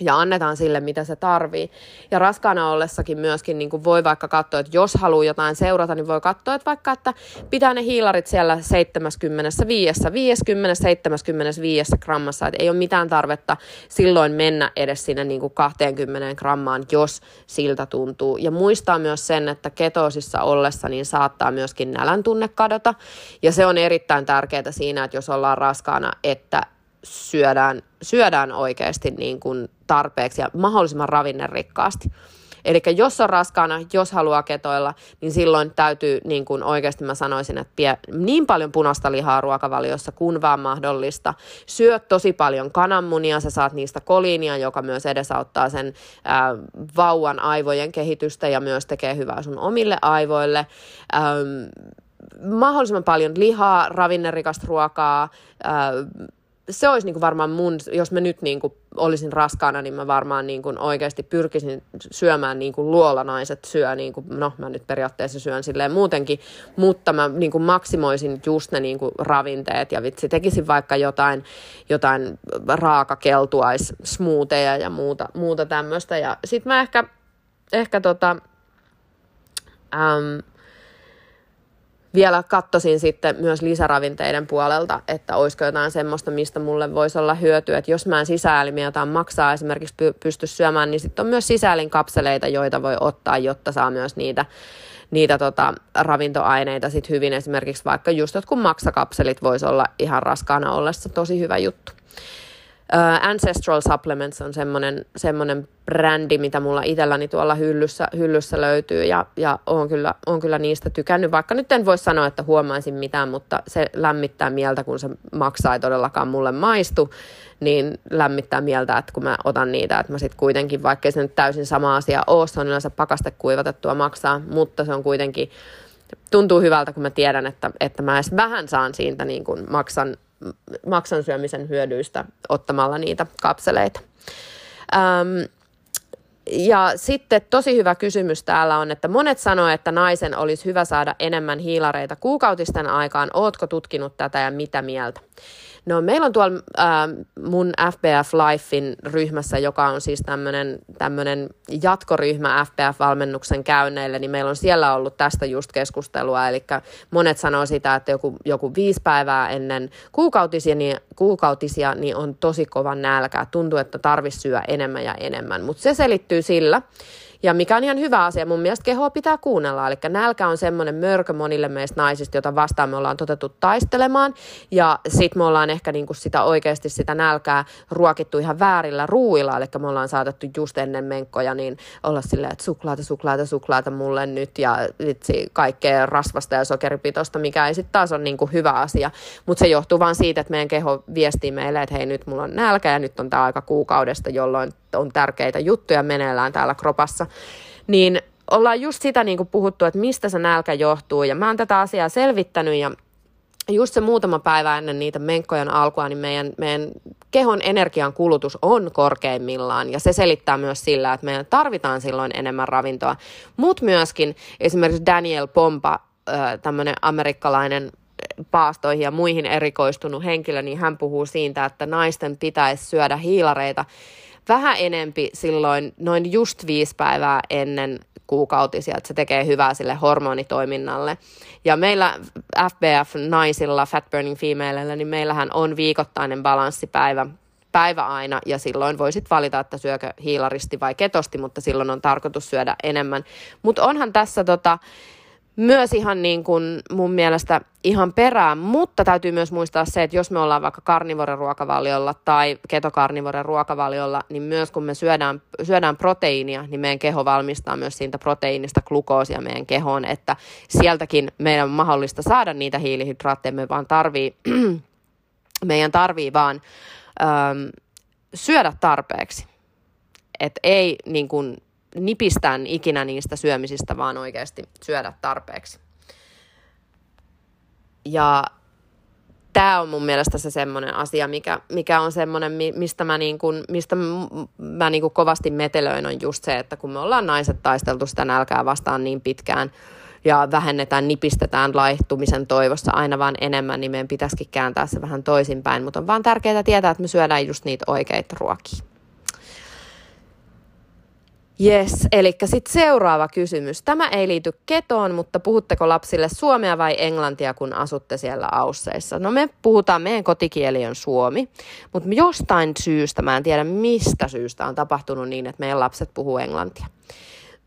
ja annetaan sille, mitä se tarvii. Ja raskaana ollessakin myöskin niin kuin voi vaikka katsoa, että jos haluaa jotain seurata, niin voi katsoa, että vaikka, että pitää ne hiilarit siellä 75, 50-75 grammassa, että ei ole mitään tarvetta silloin mennä edes sinne niin kuin 20 grammaan, jos siltä tuntuu. Ja muistaa myös sen, että ketoosissa ollessa niin saattaa myöskin nälän tunne kadota, ja se on erittäin tärkeää siinä, että jos ollaan raskaana, että syödään, syödään oikeasti niin kuin tarpeeksi ja mahdollisimman ravinnerikkaasti. Eli jos on raskaana, jos haluaa ketoilla, niin silloin täytyy, niin kuin oikeasti mä sanoisin, että pie, niin paljon punaista lihaa ruokavaliossa kuin vaan mahdollista. Syöt tosi paljon kananmunia, sä saat niistä koliinia, joka myös edesauttaa sen ää, vauvan aivojen kehitystä ja myös tekee hyvää sun omille aivoille. Ähm, mahdollisimman paljon lihaa, ravinnerikasta ruokaa, äh, se olisi niin kuin varmaan mun, jos mä nyt niin kuin olisin raskaana, niin mä varmaan niin kuin oikeasti pyrkisin syömään niin kuin luolanaiset syö, niin kuin, no mä nyt periaatteessa syön silleen muutenkin, mutta mä niin kuin maksimoisin just ne niin kuin ravinteet ja vitsi tekisin vaikka jotain, jotain raakakeltuais, smoothieja ja muuta, muuta tämmöistä ja sit mä ehkä, ehkä tota, äm, vielä kattosin sitten myös lisäravinteiden puolelta, että olisiko jotain semmoista, mistä mulle voisi olla hyötyä. Että jos mä en sisäelimiä jotain maksaa esimerkiksi pysty syömään, niin sitten on myös sisäelinkapseleita, joita voi ottaa, jotta saa myös niitä, niitä tota, ravintoaineita sit hyvin. Esimerkiksi vaikka just jotkut maksakapselit voisi olla ihan raskaana ollessa tosi hyvä juttu. Uh, Ancestral Supplements on semmoinen, semmoinen brändi, mitä mulla itselläni tuolla hyllyssä, hyllyssä löytyy ja, ja on, kyllä, on kyllä niistä tykännyt, vaikka nyt en voi sanoa, että huomaisin mitään, mutta se lämmittää mieltä, kun se maksaa ei todellakaan mulle maistu, niin lämmittää mieltä, että kun mä otan niitä, että mä sitten kuitenkin, vaikkei se nyt täysin sama asia ole, se on yleensä pakaste kuivatettua maksaa, mutta se on kuitenkin tuntuu hyvältä, kun mä tiedän, että, että mä edes vähän saan siitä niin kuin maksan maksan syömisen hyödyistä ottamalla niitä kapseleita. Ähm, ja sitten tosi hyvä kysymys täällä on, että monet sanoo, että naisen olisi hyvä saada enemmän hiilareita kuukautisten aikaan. Ootko tutkinut tätä ja mitä mieltä? No meillä on tuolla äh, mun FBF Lifein ryhmässä, joka on siis tämmöinen jatkoryhmä FBF-valmennuksen käynneille, niin meillä on siellä ollut tästä just keskustelua, eli monet sanoo sitä, että joku, joku viisi päivää ennen kuukautisia niin, kuukautisia, niin on tosi kova nälkä. Tuntuu, että tarvitsisi syödä enemmän ja enemmän, mutta se selittyy sillä, ja mikä on ihan hyvä asia, mun mielestä kehoa pitää kuunnella. Eli nälkä on semmoinen mörkö monille meistä naisista, jota vastaan me ollaan totettu taistelemaan. Ja sit me ollaan ehkä niinku sitä oikeasti sitä nälkää ruokittu ihan väärillä ruuilla. Eli me ollaan saatettu just ennen menkkoja niin olla silleen, että suklaata, suklaata, suklaata mulle nyt. Ja vitsi, kaikkea rasvasta ja sokeripitoista, mikä ei sitten taas ole niinku hyvä asia. Mutta se johtuu vaan siitä, että meidän keho viestii meille, että hei nyt mulla on nälkä ja nyt on tämä aika kuukaudesta, jolloin on tärkeitä juttuja meneillään täällä kropassa, niin ollaan just sitä niin kuin puhuttu, että mistä se nälkä johtuu. Ja mä oon tätä asiaa selvittänyt ja just se muutama päivä ennen niitä menkkojen alkua, niin meidän, meidän kehon energian kulutus on korkeimmillaan ja se selittää myös sillä, että meidän tarvitaan silloin enemmän ravintoa. Mutta myöskin esimerkiksi Daniel Pompa, tämmöinen amerikkalainen paastoihin ja muihin erikoistunut henkilö, niin hän puhuu siitä, että naisten pitäisi syödä hiilareita vähän enempi silloin noin just viisi päivää ennen kuukautisia, että se tekee hyvää sille hormonitoiminnalle. Ja meillä FBF-naisilla, Fat Burning Femaleillä, niin meillähän on viikoittainen balanssipäivä, päivä aina, ja silloin voisit valita, että syökö hiilaristi vai ketosti, mutta silloin on tarkoitus syödä enemmän. Mutta onhan tässä tota, myös ihan niin kuin mun mielestä ihan perään, mutta täytyy myös muistaa se, että jos me ollaan vaikka karnivoren ruokavaliolla tai ketokarnivoren ruokavaliolla, niin myös kun me syödään, syödään proteiinia, niin meidän keho valmistaa myös siitä proteiinista glukoosia meidän kehoon, että sieltäkin meidän on mahdollista saada niitä hiilihydraatteja, me vaan tarvii, meidän tarvii vaan äm, syödä tarpeeksi. Että ei niin kuin, nipistään ikinä niistä syömisistä, vaan oikeasti syödä tarpeeksi. Ja tämä on mun mielestä se semmoinen asia, mikä, mikä on semmoinen, mistä mä, niin kun, mistä mä niin kovasti metelöin, on just se, että kun me ollaan naiset taisteltu sitä nälkää vastaan niin pitkään, ja vähennetään, nipistetään laihtumisen toivossa aina vaan enemmän, niin meidän pitäisikin kääntää se vähän toisinpäin. Mutta on vaan tärkeää tietää, että me syödään just niitä oikeita ruokia. Yes, eli sitten seuraava kysymys. Tämä ei liity ketoon, mutta puhutteko lapsille suomea vai englantia, kun asutte siellä Ausseissa? No me puhutaan, meidän kotikieli on suomi, mutta jostain syystä, mä en tiedä mistä syystä on tapahtunut niin, että meidän lapset puhuu englantia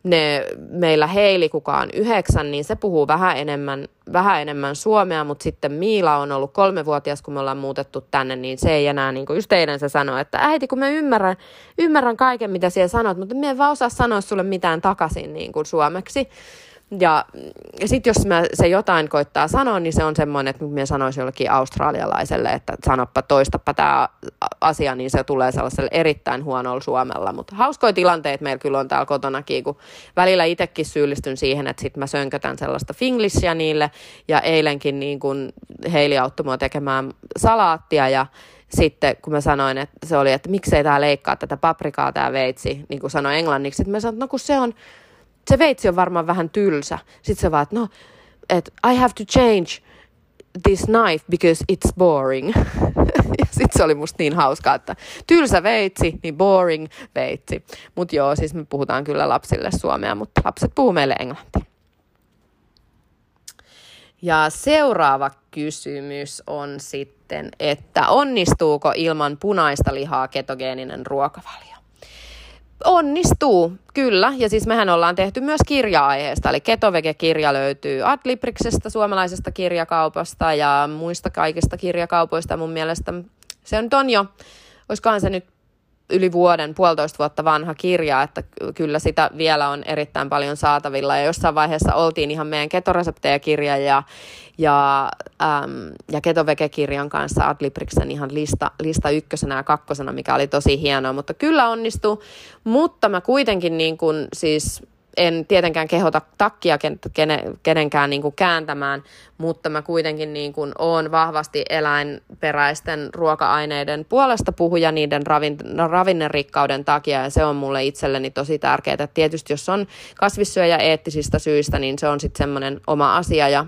ne, meillä Heili, kuka on yhdeksän, niin se puhuu vähän enemmän, vähän enemmän suomea, mutta sitten Miila on ollut kolmevuotias, kun me ollaan muutettu tänne, niin se ei enää, niin kuin just eilen se sanoi, että äiti, kun mä ymmärrän, ymmärrän kaiken, mitä siellä sanot, mutta mä en vaan osaa sanoa sulle mitään takaisin niin kuin suomeksi. Ja, ja sitten jos mä se jotain koittaa sanoa, niin se on semmoinen, että mä sanoisin jollekin australialaiselle, että sanoppa toistappa tämä asia, niin se tulee sellaiselle erittäin huonolla suomella. Mutta hauskoja tilanteita meillä kyllä on täällä kotonakin, kun välillä itsekin syyllistyn siihen, että sitten mä sönkötän sellaista finglishia niille. Ja eilenkin niin kun Heili auttoi mua tekemään salaattia ja sitten kun mä sanoin, että se oli, että miksei tämä leikkaa tätä paprikaa tämä veitsi, niin kuin sanoi englanniksi, että mä sanoin, että no kun se on, se veitsi on varmaan vähän tylsä. Sitten se vaan, että no, että I have to change this knife because it's boring. ja sitten se oli musta niin hauskaa, että tylsä veitsi, niin boring veitsi. Mutta joo, siis me puhutaan kyllä lapsille suomea, mutta lapset puhuu meille englantia. Ja seuraava kysymys on sitten, että onnistuuko ilman punaista lihaa ketogeeninen ruokavalio? Onnistuu, kyllä. Ja siis mehän ollaan tehty myös kirja-aiheesta, eli Ketovege-kirja löytyy Adlibriksestä, suomalaisesta kirjakaupasta ja muista kaikista kirjakaupoista. Mun mielestä se nyt on jo, olisikohan se nyt yli vuoden, puolitoista vuotta vanha kirja, että kyllä sitä vielä on erittäin paljon saatavilla. Ja jossain vaiheessa oltiin ihan meidän ketoreseptejä-kirja ja, ja, äm, ja ketoveke-kirjan kanssa Adlibriksen ihan lista, lista ykkösenä ja kakkosena, mikä oli tosi hienoa, mutta kyllä onnistuu. Mutta mä kuitenkin niin kuin, siis en tietenkään kehota takkia kenenkään niin kuin kääntämään, mutta mä kuitenkin niin kuin oon vahvasti eläinperäisten ruoka-aineiden puolesta puhuja niiden ravin, ravinnerikkauden takia, ja se on mulle itselleni tosi tärkeää. Tietysti jos on kasvissyöjä eettisistä syistä, niin se on sitten semmoinen oma asia, ja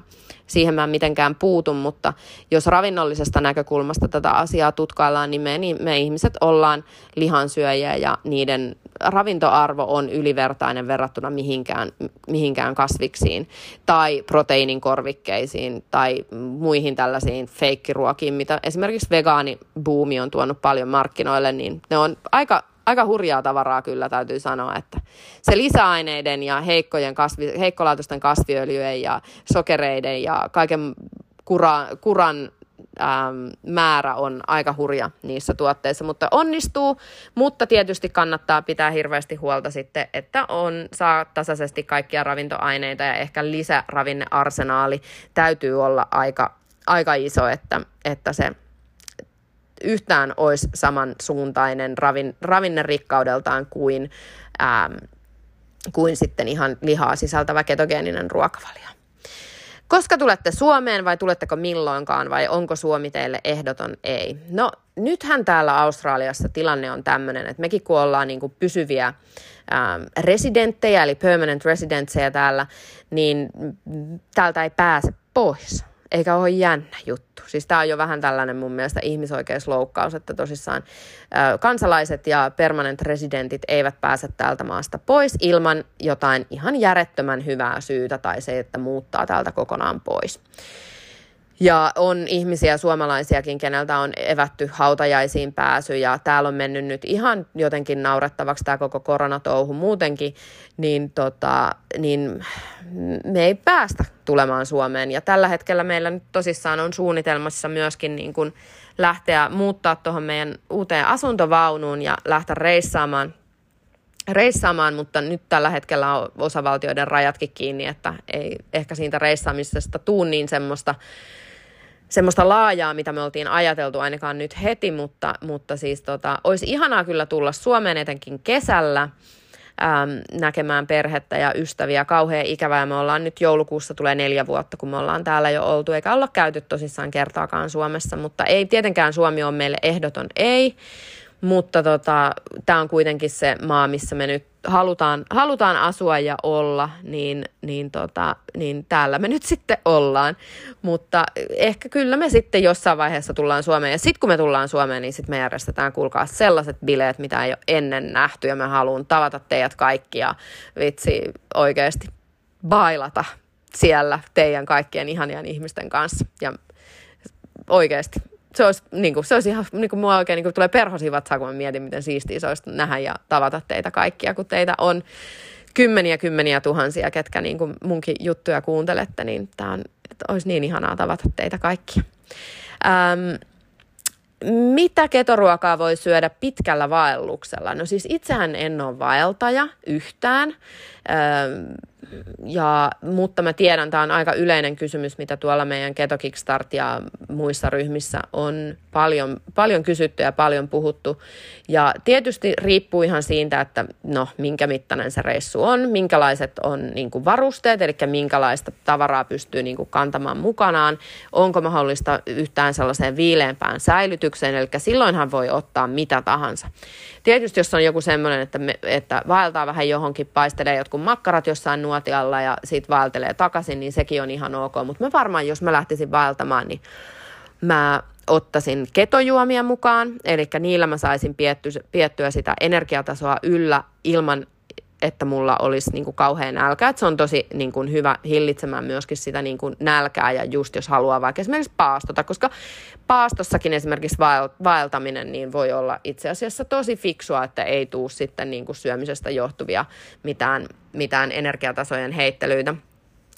siihen mä en mitenkään puutu, mutta jos ravinnollisesta näkökulmasta tätä asiaa tutkaillaan, niin me, niin me ihmiset ollaan lihansyöjiä ja niiden ravintoarvo on ylivertainen verrattuna mihinkään, mihinkään kasviksiin tai proteiinin korvikkeisiin tai muihin tällaisiin feikkiruokiin, mitä esimerkiksi vegaanibuumi on tuonut paljon markkinoille, niin ne on aika, aika hurjaa tavaraa kyllä täytyy sanoa, että se lisäaineiden ja heikkojen kasvi, heikkolaatuisten kasviöljyjen ja sokereiden ja kaiken kura, kuran ähm, määrä on aika hurja niissä tuotteissa, mutta onnistuu, mutta tietysti kannattaa pitää hirveästi huolta sitten, että on, saa tasaisesti kaikkia ravintoaineita ja ehkä lisäravinnearsenaali täytyy olla aika, aika iso, että, että se yhtään olisi samansuuntainen ravin, ravinnerikkaudeltaan kuin, ähm, kuin sitten ihan lihaa sisältävä ketogeeninen ruokavalio. Koska tulette Suomeen vai tuletteko milloinkaan vai onko Suomi teille ehdoton ei? No nythän täällä Australiassa tilanne on tämmöinen, että mekin kun ollaan niin kuin pysyviä ähm, residenttejä eli permanent residentsejä täällä, niin täältä ei pääse pois eikä ole jännä juttu. Siis tämä on jo vähän tällainen mun mielestä ihmisoikeusloukkaus, että tosissaan ö, kansalaiset ja permanent residentit eivät pääse täältä maasta pois ilman jotain ihan järjettömän hyvää syytä tai se, että muuttaa täältä kokonaan pois. Ja on ihmisiä, suomalaisiakin, keneltä on evätty hautajaisiin pääsy ja täällä on mennyt nyt ihan jotenkin naurettavaksi tämä koko koronatouhu muutenkin, niin, tota, niin me ei päästä tulemaan Suomeen. Ja tällä hetkellä meillä nyt tosissaan on suunnitelmassa myöskin niin kuin lähteä muuttaa tuohon meidän uuteen asuntovaunuun ja lähteä reissaamaan reissaamaan, mutta nyt tällä hetkellä on osavaltioiden rajatkin kiinni, että ei ehkä siitä reissaamisesta tuu niin semmoista semmoista laajaa, mitä me oltiin ajateltu ainakaan nyt heti, mutta, mutta siis tota, olisi ihanaa kyllä tulla Suomeen etenkin kesällä äm, näkemään perhettä ja ystäviä. Kauhean ikävää. Me ollaan nyt joulukuussa tulee neljä vuotta, kun me ollaan täällä jo oltu, eikä olla käyty tosissaan kertaakaan Suomessa, mutta ei tietenkään Suomi on meille ehdoton ei. Mutta tota, tämä on kuitenkin se maa, missä me nyt halutaan, halutaan asua ja olla, niin, niin, tota, niin täällä me nyt sitten ollaan. Mutta ehkä kyllä me sitten jossain vaiheessa tullaan Suomeen. Ja sitten kun me tullaan Suomeen, niin sitten me järjestetään, kuulkaa, sellaiset bileet, mitä ei ole ennen nähty. Ja mä haluan tavata teidät kaikkia, vitsi, oikeasti bailata siellä teidän kaikkien ihanien ihmisten kanssa. Ja oikeasti se olisi, niin kuin, se olisi ihan, niin kuin mua oikein niin kuin tulee perhosi vatsaa, kun mä mietin, miten siistiä se olisi nähdä ja tavata teitä kaikkia, kun teitä on kymmeniä kymmeniä tuhansia, ketkä niin kuin munkin juttuja kuuntelette, niin tämä on, olisi niin ihanaa tavata teitä kaikkia. Ähm, mitä ketoruokaa voi syödä pitkällä vaelluksella? No siis itsehän en ole vaeltaja yhtään. Öö, ja, mutta mä tiedän, tämä on aika yleinen kysymys, mitä tuolla meidän Keto Kickstart ja muissa ryhmissä on paljon, paljon kysytty ja paljon puhuttu. Ja tietysti riippuu ihan siitä, että no, minkä mittainen se reissu on, minkälaiset on niin kuin varusteet, eli minkälaista tavaraa pystyy niin kuin kantamaan mukanaan, onko mahdollista yhtään sellaiseen viileämpään säilytykseen, eli silloinhan voi ottaa mitä tahansa. Tietysti jos on joku semmoinen, että, me, että vaeltaa vähän johonkin, paistelee jotkut makkarat jossain nuotialla ja siitä vaeltelee takaisin, niin sekin on ihan ok. Mutta mä varmaan, jos mä lähtisin vaeltamaan, niin mä ottaisin ketojuomia mukaan, eli niillä mä saisin piettyä sitä energiatasoa yllä ilman että mulla olisi niin kuin kauhean nälkä. Että se on tosi niin kuin hyvä hillitsemään myöskin sitä niin kuin nälkää ja just jos haluaa vaikka esimerkiksi paastota, koska paastossakin esimerkiksi vaeltaminen niin voi olla itse asiassa tosi fiksua, että ei tuu sitten niin kuin syömisestä johtuvia mitään, mitään energiatasojen heittelyitä.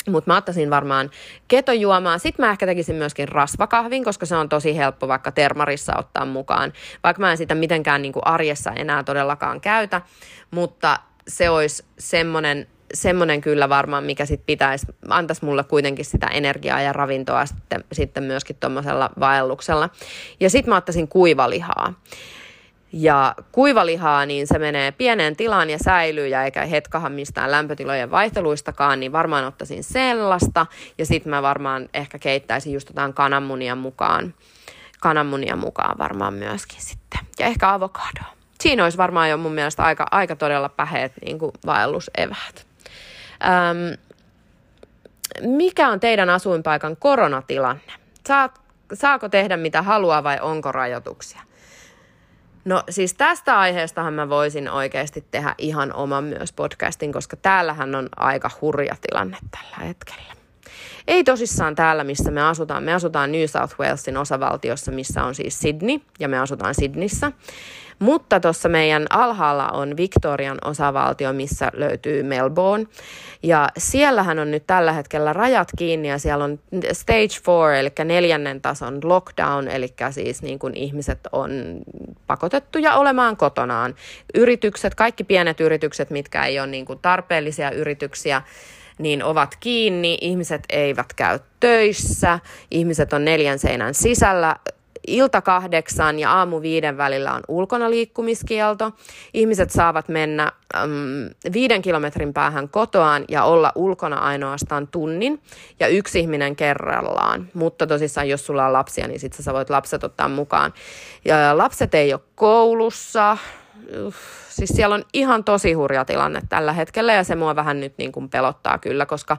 Mutta mä ottaisin varmaan ketojuomaa. Sitten mä ehkä tekisin myöskin rasvakahvin, koska se on tosi helppo vaikka termarissa ottaa mukaan. Vaikka mä en sitä mitenkään niin kuin arjessa enää todellakaan käytä, mutta se olisi semmoinen, semmoinen kyllä varmaan, mikä sitten pitäisi, antaisi mulle kuitenkin sitä energiaa ja ravintoa sitten, sitten myöskin tuommoisella vaelluksella. Ja sitten mä ottaisin kuivalihaa. Ja kuivalihaa, niin se menee pieneen tilaan ja säilyy ja eikä hetkahan mistään lämpötilojen vaihteluistakaan, niin varmaan ottaisin sellaista. Ja sitten mä varmaan ehkä keittäisin just jotain kananmunia mukaan. Kananmunia mukaan varmaan myöskin sitten. Ja ehkä avokadoa siinä olisi varmaan jo mun mielestä aika, aika todella päheät niin kuin vaelluseväät. Öm, mikä on teidän asuinpaikan koronatilanne? Saat, saako tehdä mitä haluaa vai onko rajoituksia? No siis tästä aiheestahan mä voisin oikeasti tehdä ihan oman myös podcastin, koska täällähän on aika hurja tilanne tällä hetkellä. Ei tosissaan täällä, missä me asutaan. Me asutaan New South Walesin osavaltiossa, missä on siis Sydney, ja me asutaan Sydneyssä. Mutta tuossa meidän alhaalla on Victorian osavaltio, missä löytyy Melbourne. Ja siellähän on nyt tällä hetkellä rajat kiinni ja siellä on stage four, eli neljännen tason lockdown, eli siis niin kuin ihmiset on pakotettuja olemaan kotonaan. Yritykset, kaikki pienet yritykset, mitkä ei ole niin kuin tarpeellisia yrityksiä, niin ovat kiinni, ihmiset eivät käy töissä, ihmiset on neljän seinän sisällä ilta kahdeksan ja aamu viiden välillä on ulkona liikkumiskielto. Ihmiset saavat mennä äm, viiden kilometrin päähän kotoaan ja olla ulkona ainoastaan tunnin ja yksi ihminen kerrallaan. Mutta tosissaan, jos sulla on lapsia, niin sitten sä voit lapset ottaa mukaan. Ja lapset ei ole koulussa, siis siellä on ihan tosi hurja tilanne tällä hetkellä ja se mua vähän nyt niin kuin pelottaa kyllä, koska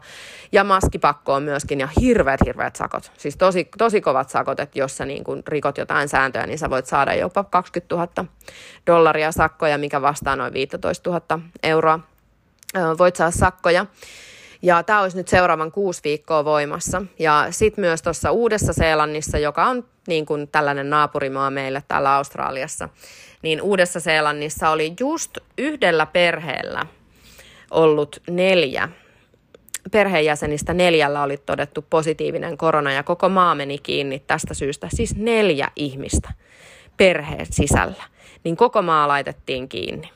ja maskipakko on myöskin ja hirveät hirveät sakot. Siis tosi, tosi kovat sakot, että jos sä niin kuin rikot jotain sääntöjä, niin sä voit saada jopa 20 000 dollaria sakkoja, mikä vastaa noin 15 000 euroa. Voit saada sakkoja. Ja tämä olisi nyt seuraavan kuusi viikkoa voimassa. Ja sitten myös tuossa Uudessa-Seelannissa, joka on niin kuin tällainen naapurimaa meille täällä Australiassa, niin Uudessa-Seelannissa oli just yhdellä perheellä ollut neljä perheenjäsenistä neljällä oli todettu positiivinen korona ja koko maa meni kiinni tästä syystä. Siis neljä ihmistä perheen sisällä. Niin koko maa laitettiin kiinni.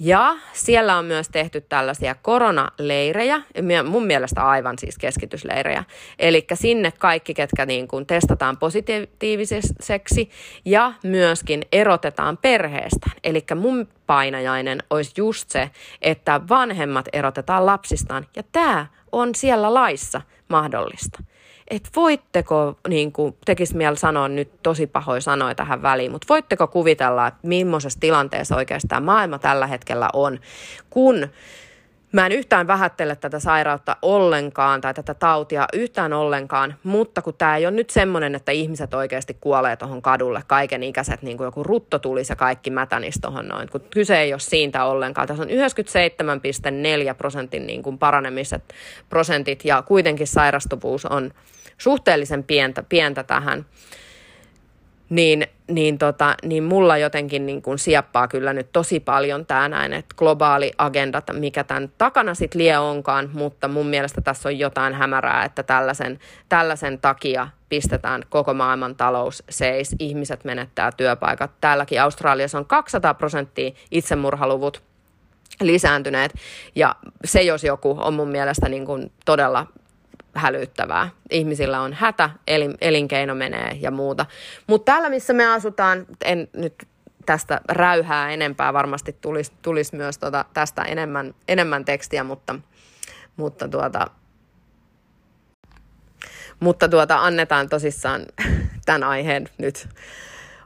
Ja siellä on myös tehty tällaisia koronaleirejä, mun mielestä aivan siis keskitysleirejä. Eli sinne kaikki, ketkä niin kuin testataan positiiviseksi ja myöskin erotetaan perheestään. Eli mun painajainen olisi just se, että vanhemmat erotetaan lapsistaan. Ja tämä on siellä laissa mahdollista että voitteko, niin kuin tekisi mieli sanoa nyt tosi pahoin sanoa tähän väliin, mutta voitteko kuvitella, että millaisessa tilanteessa oikeastaan maailma tällä hetkellä on, kun Mä en yhtään vähättele tätä sairautta ollenkaan tai tätä tautia yhtään ollenkaan, mutta kun tämä ei ole nyt semmoinen, että ihmiset oikeasti kuolee tuohon kadulle, kaiken ikäiset, niin kuin joku rutto tulisi ja kaikki mätänis tuohon noin, kun kyse ei ole siitä ollenkaan. Tässä on 97,4 prosentin niin kuin paranemiset prosentit ja kuitenkin sairastuvuus on suhteellisen pientä, pientä tähän. niin, niin, tota, niin mulla jotenkin niin kuin sieppaa kyllä nyt tosi paljon tämä näin, että globaali agenda, mikä tämän takana sitten lie onkaan, mutta mun mielestä tässä on jotain hämärää, että tällaisen, tällaisen takia pistetään koko maailman talous seis, ihmiset menettää työpaikat. Täälläkin Australiassa on 200 prosenttia itsemurhaluvut lisääntyneet, ja se jos joku on mun mielestä niin kuin todella hälyttävää. Ihmisillä on hätä, elin, elinkeino menee ja muuta. Mutta täällä, missä me asutaan, en nyt tästä räyhää enempää, varmasti tulisi, tulisi myös tota, tästä enemmän, enemmän tekstiä, mutta, mutta, tuota, mutta tuota, annetaan tosissaan tämän aiheen nyt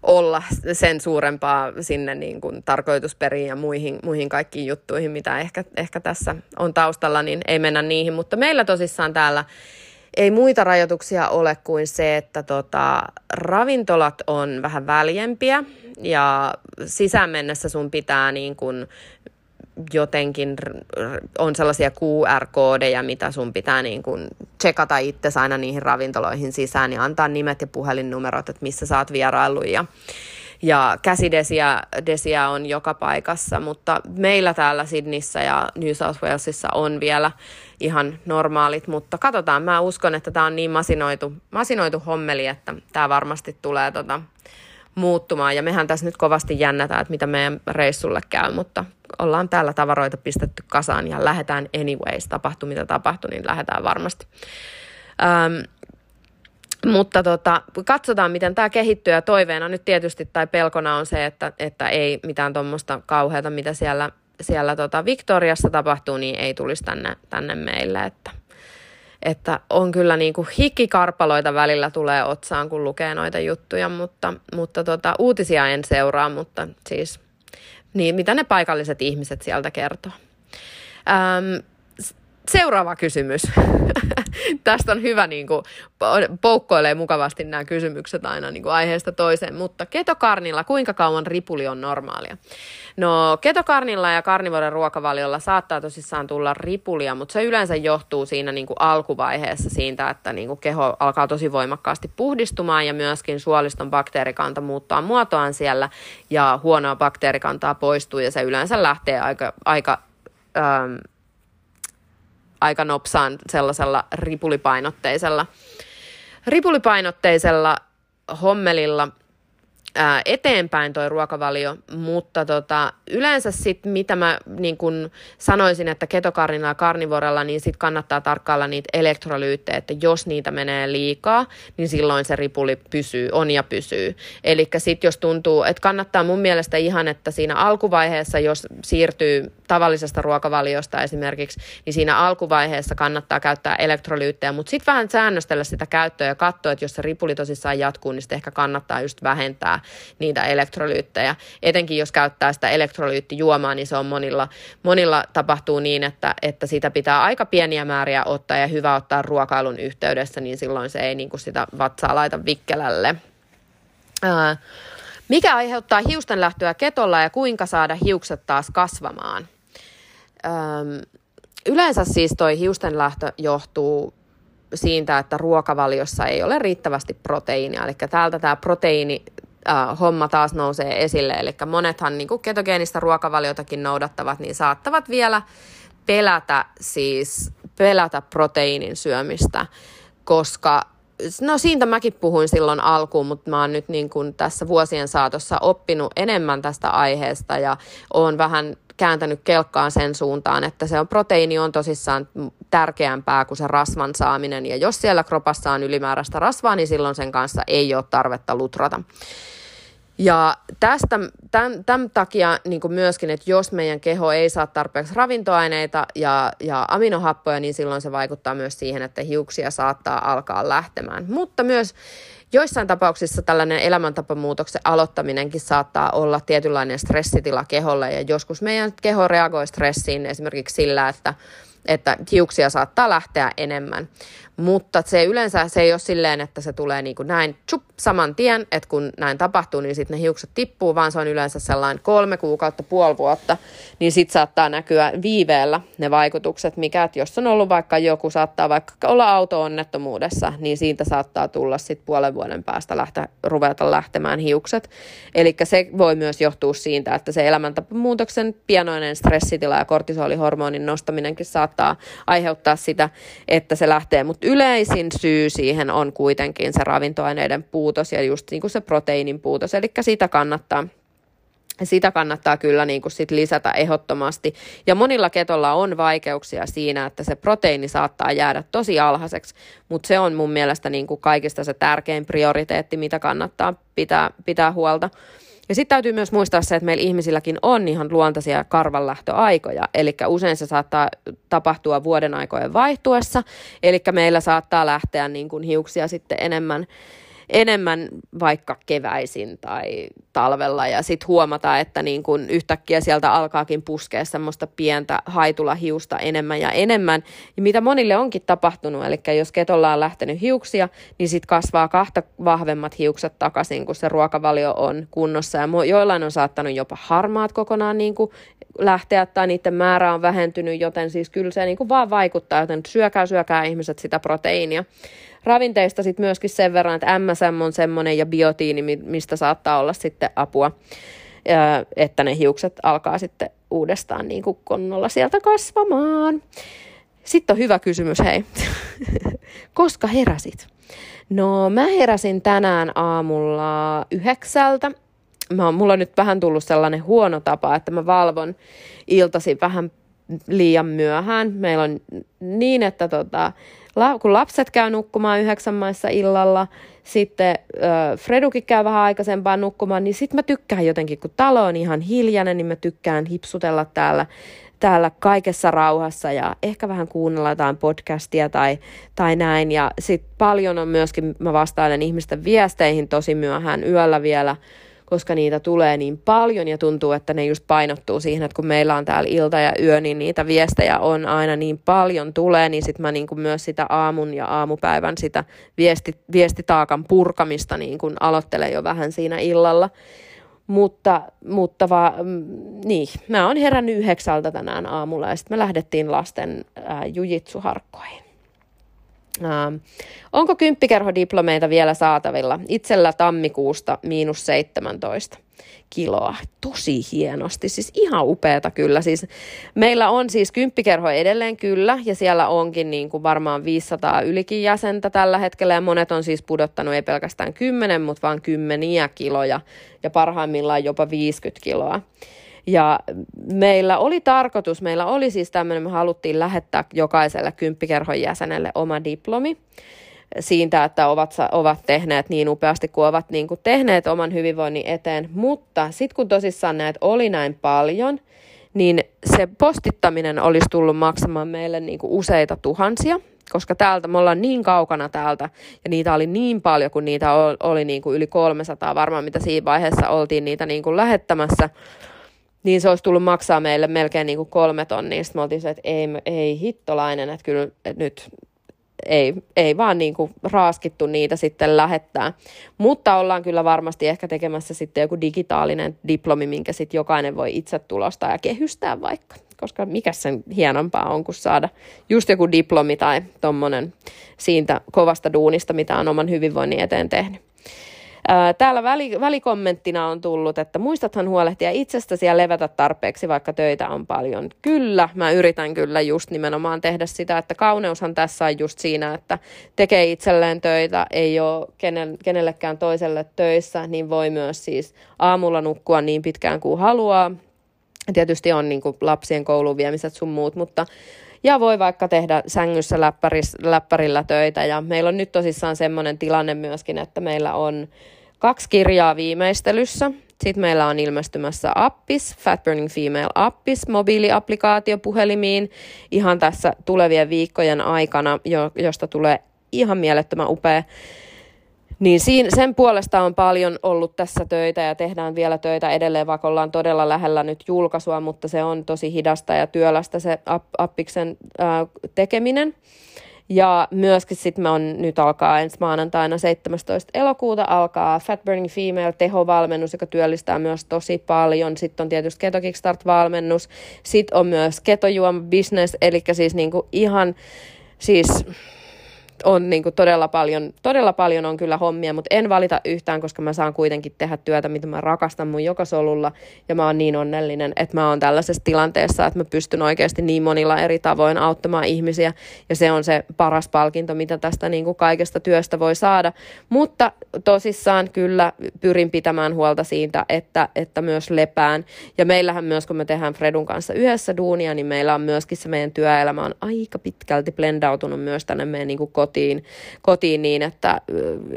olla sen suurempaa sinne niin kuin tarkoitusperiin ja muihin, muihin kaikkiin juttuihin, mitä ehkä, ehkä tässä on taustalla, niin ei mennä niihin. Mutta meillä tosissaan täällä ei muita rajoituksia ole kuin se, että tota, ravintolat on vähän väljempiä ja sisään mennessä sun pitää niin kuin jotenkin on sellaisia QR-koodeja, mitä sun pitää niin kuin checkata itse aina niihin ravintoloihin sisään ja antaa nimet ja puhelinnumerot, että missä sä oot vieraillut. Ja, ja käsidesiä desiä on joka paikassa, mutta meillä täällä Sydneyssä ja New South Walesissa on vielä ihan normaalit, mutta katsotaan, mä uskon, että tämä on niin masinoitu, masinoitu hommeli, että tämä varmasti tulee tota, muuttumaan. Ja mehän tässä nyt kovasti jännätään, että mitä meidän reissulle käy, mutta ollaan täällä tavaroita pistetty kasaan ja lähdetään anyways. Tapahtuu mitä tapahtuu, niin lähdetään varmasti. Ähm, mutta tota, katsotaan, miten tämä kehittyy ja toiveena nyt tietysti tai pelkona on se, että, että ei mitään tuommoista kauheata, mitä siellä, siellä tota Victoriassa tapahtuu, niin ei tulisi tänne, tänne meille. Että, että on kyllä niin kuin hikkikarpaloita välillä tulee otsaan, kun lukee noita juttuja, mutta, mutta tota, uutisia en seuraa, mutta siis niin, mitä ne paikalliset ihmiset sieltä kertoo. Ähm, seuraava kysymys. Tästä on hyvä niin kuin, poukkoilee mukavasti nämä kysymykset aina niin kuin aiheesta toiseen, mutta ketokarnilla kuinka kauan ripuli on normaalia? No ketokarnilla ja karnivoiden ruokavaliolla saattaa tosissaan tulla ripulia, mutta se yleensä johtuu siinä niin kuin alkuvaiheessa siitä, että niin kuin keho alkaa tosi voimakkaasti puhdistumaan ja myöskin suoliston bakteerikanta muuttaa muotoaan siellä ja huonoa bakteerikantaa poistuu ja se yleensä lähtee aika, aika ähm, aika nopsaan sellaisella ripulipainotteisella, ripulipainotteisella hommelilla – ää, eteenpäin toi ruokavalio, mutta tota, yleensä sitten mitä mä niin kun sanoisin, että ketokarnilla ja karnivorella, niin sitten kannattaa tarkkailla niitä elektrolyyttejä, että jos niitä menee liikaa, niin silloin se ripuli pysyy, on ja pysyy. Eli sitten jos tuntuu, että kannattaa mun mielestä ihan, että siinä alkuvaiheessa, jos siirtyy tavallisesta ruokavaliosta esimerkiksi, niin siinä alkuvaiheessa kannattaa käyttää elektrolyyttejä, mutta sitten vähän säännöstellä sitä käyttöä ja katsoa, että jos se ripuli tosissaan jatkuu, niin sitten ehkä kannattaa just vähentää niitä elektrolyyttejä. Etenkin jos käyttää sitä elektrolyyttijuomaa, niin se on monilla, monilla tapahtuu niin, että, että sitä pitää aika pieniä määriä ottaa ja hyvä ottaa ruokailun yhteydessä, niin silloin se ei niin kuin sitä vatsaa laita vikkelälle. Ää, mikä aiheuttaa hiusten lähtöä ketolla ja kuinka saada hiukset taas kasvamaan? Öm, yleensä siis toi hiusten lähtö johtuu siitä, että ruokavaliossa ei ole riittävästi proteiinia. Eli täältä tämä proteiini äh, homma taas nousee esille. Eli monethan niin ketogeenistä ruokavaliotakin noudattavat, niin saattavat vielä pelätä siis pelätä proteiinin syömistä, koska no siitä mäkin puhuin silloin alkuun, mutta mä oon nyt niin kuin tässä vuosien saatossa oppinut enemmän tästä aiheesta ja oon vähän kääntänyt kelkkaan sen suuntaan, että se on proteiini on tosissaan tärkeämpää kuin se rasvan saaminen ja jos siellä kropassa on ylimääräistä rasvaa, niin silloin sen kanssa ei ole tarvetta lutrata. Ja tästä, tämän, tämän takia niin kuin myöskin, että jos meidän keho ei saa tarpeeksi ravintoaineita ja, ja aminohappoja, niin silloin se vaikuttaa myös siihen, että hiuksia saattaa alkaa lähtemään. Mutta myös joissain tapauksissa tällainen elämäntapamuutoksen aloittaminenkin saattaa olla tietynlainen stressitila keholle ja joskus meidän keho reagoi stressiin esimerkiksi sillä, että että hiuksia saattaa lähteä enemmän. Mutta se yleensä se ei ole silleen, että se tulee niin kuin näin tsup, saman tien, että kun näin tapahtuu, niin sitten ne hiukset tippuu, vaan se on yleensä sellainen kolme kuukautta, puoli vuotta, niin sitten saattaa näkyä viiveellä ne vaikutukset, mikä, että jos on ollut vaikka joku, saattaa vaikka olla auto-onnettomuudessa, niin siitä saattaa tulla sitten puolen vuoden päästä lähteä, ruveta lähtemään hiukset. Eli se voi myös johtua siitä, että se elämäntapamuutoksen pienoinen stressitila ja kortisolihormonin nostaminenkin saattaa aiheuttaa sitä, että se lähtee, mutta yleisin syy siihen on kuitenkin se ravintoaineiden puutos ja just niin kuin se proteiinin puutos, eli sitä kannattaa sitä kannattaa kyllä niin kuin sit lisätä ehdottomasti. Ja monilla ketolla on vaikeuksia siinä, että se proteiini saattaa jäädä tosi alhaiseksi, mutta se on mun mielestä niin kuin kaikista se tärkein prioriteetti, mitä kannattaa pitää, pitää huolta. Ja sitten täytyy myös muistaa se, että meillä ihmisilläkin on ihan luontaisia karvanlähtöaikoja, eli usein se saattaa tapahtua vuoden aikojen vaihtuessa, eli meillä saattaa lähteä niin kuin hiuksia sitten enemmän enemmän vaikka keväisin tai talvella ja sitten huomata, että niin kun yhtäkkiä sieltä alkaakin puskea semmoista pientä haitulahiusta enemmän ja enemmän. Ja mitä monille onkin tapahtunut, eli jos ketolla on lähtenyt hiuksia, niin sitten kasvaa kahta vahvemmat hiukset takaisin, kun se ruokavalio on kunnossa. Ja joillain on saattanut jopa harmaat kokonaan niin kuin lähteä tai niiden määrä on vähentynyt, joten siis kyllä se niin vaan vaikuttaa, joten syökää, syökää ihmiset sitä proteiinia. Ravinteista sitten myöskin sen verran, että MSM on semmoinen ja biotiini, mistä saattaa olla sitten apua, että ne hiukset alkaa sitten uudestaan niin kuin konnolla sieltä kasvamaan. Sitten on hyvä kysymys, hei. Koska heräsit? No mä heräsin tänään aamulla yhdeksältä. Mä, mulla on nyt vähän tullut sellainen huono tapa, että mä valvon iltasi vähän liian myöhään. Meillä on niin, että tota, kun lapset käy nukkumaan yhdeksän maissa illalla, sitten äh, Fredukin käy vähän aikaisempaan nukkumaan, niin sitten mä tykkään jotenkin, kun talo on ihan hiljainen, niin mä tykkään hipsutella täällä, täällä kaikessa rauhassa ja ehkä vähän kuunnella jotain podcastia tai, tai näin. Ja sitten paljon on myöskin, mä vastailen ihmisten viesteihin tosi myöhään yöllä vielä, koska niitä tulee niin paljon ja tuntuu, että ne just painottuu siihen, että kun meillä on täällä ilta ja yö, niin niitä viestejä on aina niin paljon tulee, niin sitten mä niin kuin myös sitä aamun ja aamupäivän sitä viesti, viestitaakan purkamista niin kuin aloittelen jo vähän siinä illalla. Mutta, mutta va, mm, niin, mä oon herännyt yhdeksältä tänään aamulla ja sitten me lähdettiin lasten ää, jujitsuharkkoihin. Uh, onko kymppikerhodiplomeita vielä saatavilla? Itsellä tammikuusta miinus 17 kiloa. Tosi hienosti, siis ihan upeata kyllä. Siis meillä on siis kymppikerho edelleen kyllä, ja siellä onkin niin kuin varmaan 500 ylikin jäsentä tällä hetkellä, ja monet on siis pudottanut ei pelkästään 10, mutta vaan kymmeniä kiloja, ja parhaimmillaan jopa 50 kiloa. Ja meillä oli tarkoitus, meillä oli siis tämmöinen, me haluttiin lähettää jokaiselle kymppikerhon jäsenelle oma diplomi siitä, että ovat, ovat tehneet niin upeasti kuin ovat niin kuin tehneet oman hyvinvoinnin eteen. Mutta sitten kun tosissaan näet oli näin paljon, niin se postittaminen olisi tullut maksamaan meille niin kuin useita tuhansia, koska täältä me ollaan niin kaukana täältä ja niitä oli niin paljon, kun niitä oli, oli niin kuin yli 300 varmaan, mitä siinä vaiheessa oltiin niitä niin kuin lähettämässä niin se olisi tullut maksaa meille melkein niin kuin kolme tonnia. Sitten me oltiin se, että ei, ei hittolainen, että kyllä että nyt ei, ei vaan niin kuin raaskittu niitä sitten lähettää. Mutta ollaan kyllä varmasti ehkä tekemässä sitten joku digitaalinen diplomi, minkä sitten jokainen voi itse tulostaa ja kehystää vaikka. Koska mikä sen hienompaa on kuin saada just joku diplomi tai tommonen siitä kovasta duunista, mitä on oman hyvinvoinnin eteen tehnyt. Täällä väli, välikommenttina on tullut, että muistathan huolehtia itsestäsi ja levätä tarpeeksi, vaikka töitä on paljon. Kyllä, mä yritän kyllä just nimenomaan tehdä sitä, että kauneushan tässä on just siinä, että tekee itselleen töitä, ei ole kenellekään toiselle töissä, niin voi myös siis aamulla nukkua niin pitkään kuin haluaa. Tietysti on niin kuin lapsien kouluun viemiset sun muut, mutta ja voi vaikka tehdä sängyssä läppäris, läppärillä töitä. Ja meillä on nyt tosissaan semmoinen tilanne myöskin, että meillä on kaksi kirjaa viimeistelyssä. Sitten meillä on ilmestymässä Appis, Fat Burning Female Appis, mobiiliaplikaatio puhelimiin ihan tässä tulevien viikkojen aikana, jo, josta tulee ihan mielettömän upea Niin siinä, sen puolesta on paljon ollut tässä töitä ja tehdään vielä töitä edelleen, vaikka ollaan todella lähellä nyt julkaisua, mutta se on tosi hidasta ja työlästä se appiksen ää, tekeminen. Ja myöskin sitten me on, nyt alkaa ensi maanantaina 17. elokuuta alkaa Fat Burning Female tehovalmennus, joka työllistää myös tosi paljon. Sitten on tietysti Keto Kickstart-valmennus. Sitten on myös ketojuoma business, eli siis niinku ihan siis on niin kuin todella, paljon, todella paljon on kyllä hommia, mutta en valita yhtään, koska mä saan kuitenkin tehdä työtä, mitä mä rakastan mun joka solulla. Ja mä oon niin onnellinen, että mä oon tällaisessa tilanteessa, että mä pystyn oikeasti niin monilla eri tavoin auttamaan ihmisiä. Ja se on se paras palkinto, mitä tästä niin kuin kaikesta työstä voi saada. Mutta tosissaan kyllä pyrin pitämään huolta siitä, että, että myös lepään. Ja meillähän myös, kun me tehdään Fredun kanssa yhdessä duunia, niin meillä on myöskin se meidän työelämä on aika pitkälti blendautunut myös tänne meidän niin kuin kotiin, kotiin niin, että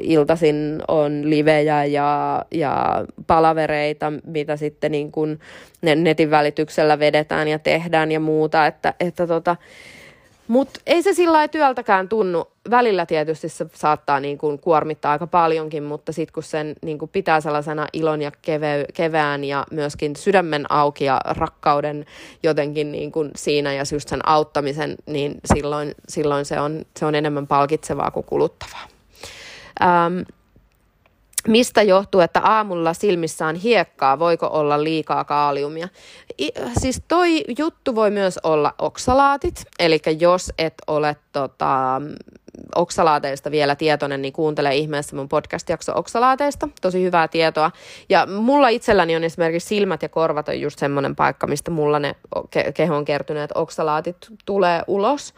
iltasin on livejä ja, ja palavereita, mitä sitten niin kuin netin välityksellä vedetään ja tehdään ja muuta, että, että tota, mutta ei se sillä työltäkään tunnu. Välillä tietysti se saattaa niin kuin kuormittaa aika paljonkin, mutta sitten kun sen niin kuin pitää sellaisena ilon ja keve- kevään ja myöskin sydämen auki ja rakkauden jotenkin niin kuin siinä ja just sen auttamisen, niin silloin, silloin se, on, se on enemmän palkitsevaa kuin kuluttavaa. Ähm, Mistä johtuu, että aamulla silmissä on hiekkaa, voiko olla liikaa kaaliumia? I, siis toi juttu voi myös olla oksalaatit, eli jos et ole tota, oksalaateista vielä tietoinen, niin kuuntele ihmeessä mun podcast-jakso oksalaateista. Tosi hyvää tietoa. Ja mulla itselläni on esimerkiksi silmät ja korvat on just semmoinen paikka, mistä mulla ne ke- kehon kertyneet oksalaatit tulee ulos.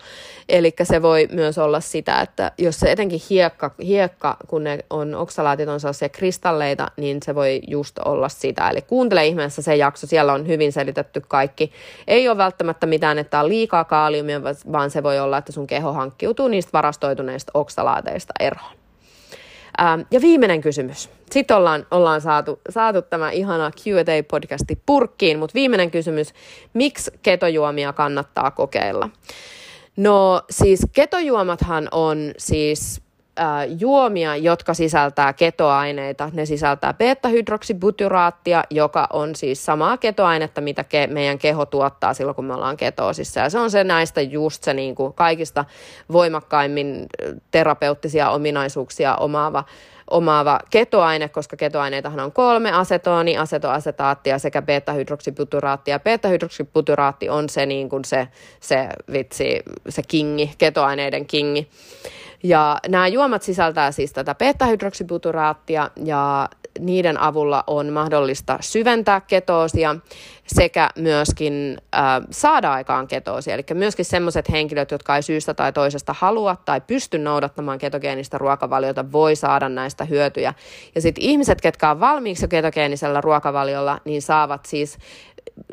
Eli se voi myös olla sitä, että jos se etenkin hiekka, hiekka kun ne on, oksalaatit on sellaisia kristalleita, niin se voi just olla sitä. Eli kuuntele ihmeessä se jakso, siellä on hyvin selitetty kaikki. Ei ole välttämättä mitään, että on liikaa kaaliumia, vaan se voi olla, että sun keho hankkiutuu niistä varastoista pirstaloituneista oksalaateista eroon. Ähm, ja viimeinen kysymys. Sitten ollaan, ollaan saatu, saatu tämä ihana Q&A-podcasti purkkiin, mutta viimeinen kysymys. Miksi ketojuomia kannattaa kokeilla? No siis ketojuomathan on siis juomia, jotka sisältää ketoaineita. Ne sisältää beta-hydroksibutyraattia, joka on siis samaa ketoainetta, mitä ke- meidän keho tuottaa silloin, kun me ollaan ketoosissa. Ja se on se näistä just se niin kuin kaikista voimakkaimmin terapeuttisia ominaisuuksia omaava omaava ketoaine, koska ketoaineitahan on kolme, asetoni, asetoasetaattia sekä beta-hydroksibuturaatti. Ja beta-hydroksibuturaatti on se, niin kuin se, se vitsi, se kingi, ketoaineiden kingi. Ja nämä juomat sisältää siis tätä beta-hydroksibuturaattia ja niiden avulla on mahdollista syventää ketoosia sekä myöskin äh, saada aikaan ketoosia. Eli myöskin sellaiset henkilöt, jotka ei syystä tai toisesta halua tai pysty noudattamaan ketogeenistä ruokavaliota, voi saada näistä hyötyjä. Ja sitten ihmiset, ketkä on valmiiksi ketogeenisellä ruokavaliolla, niin saavat siis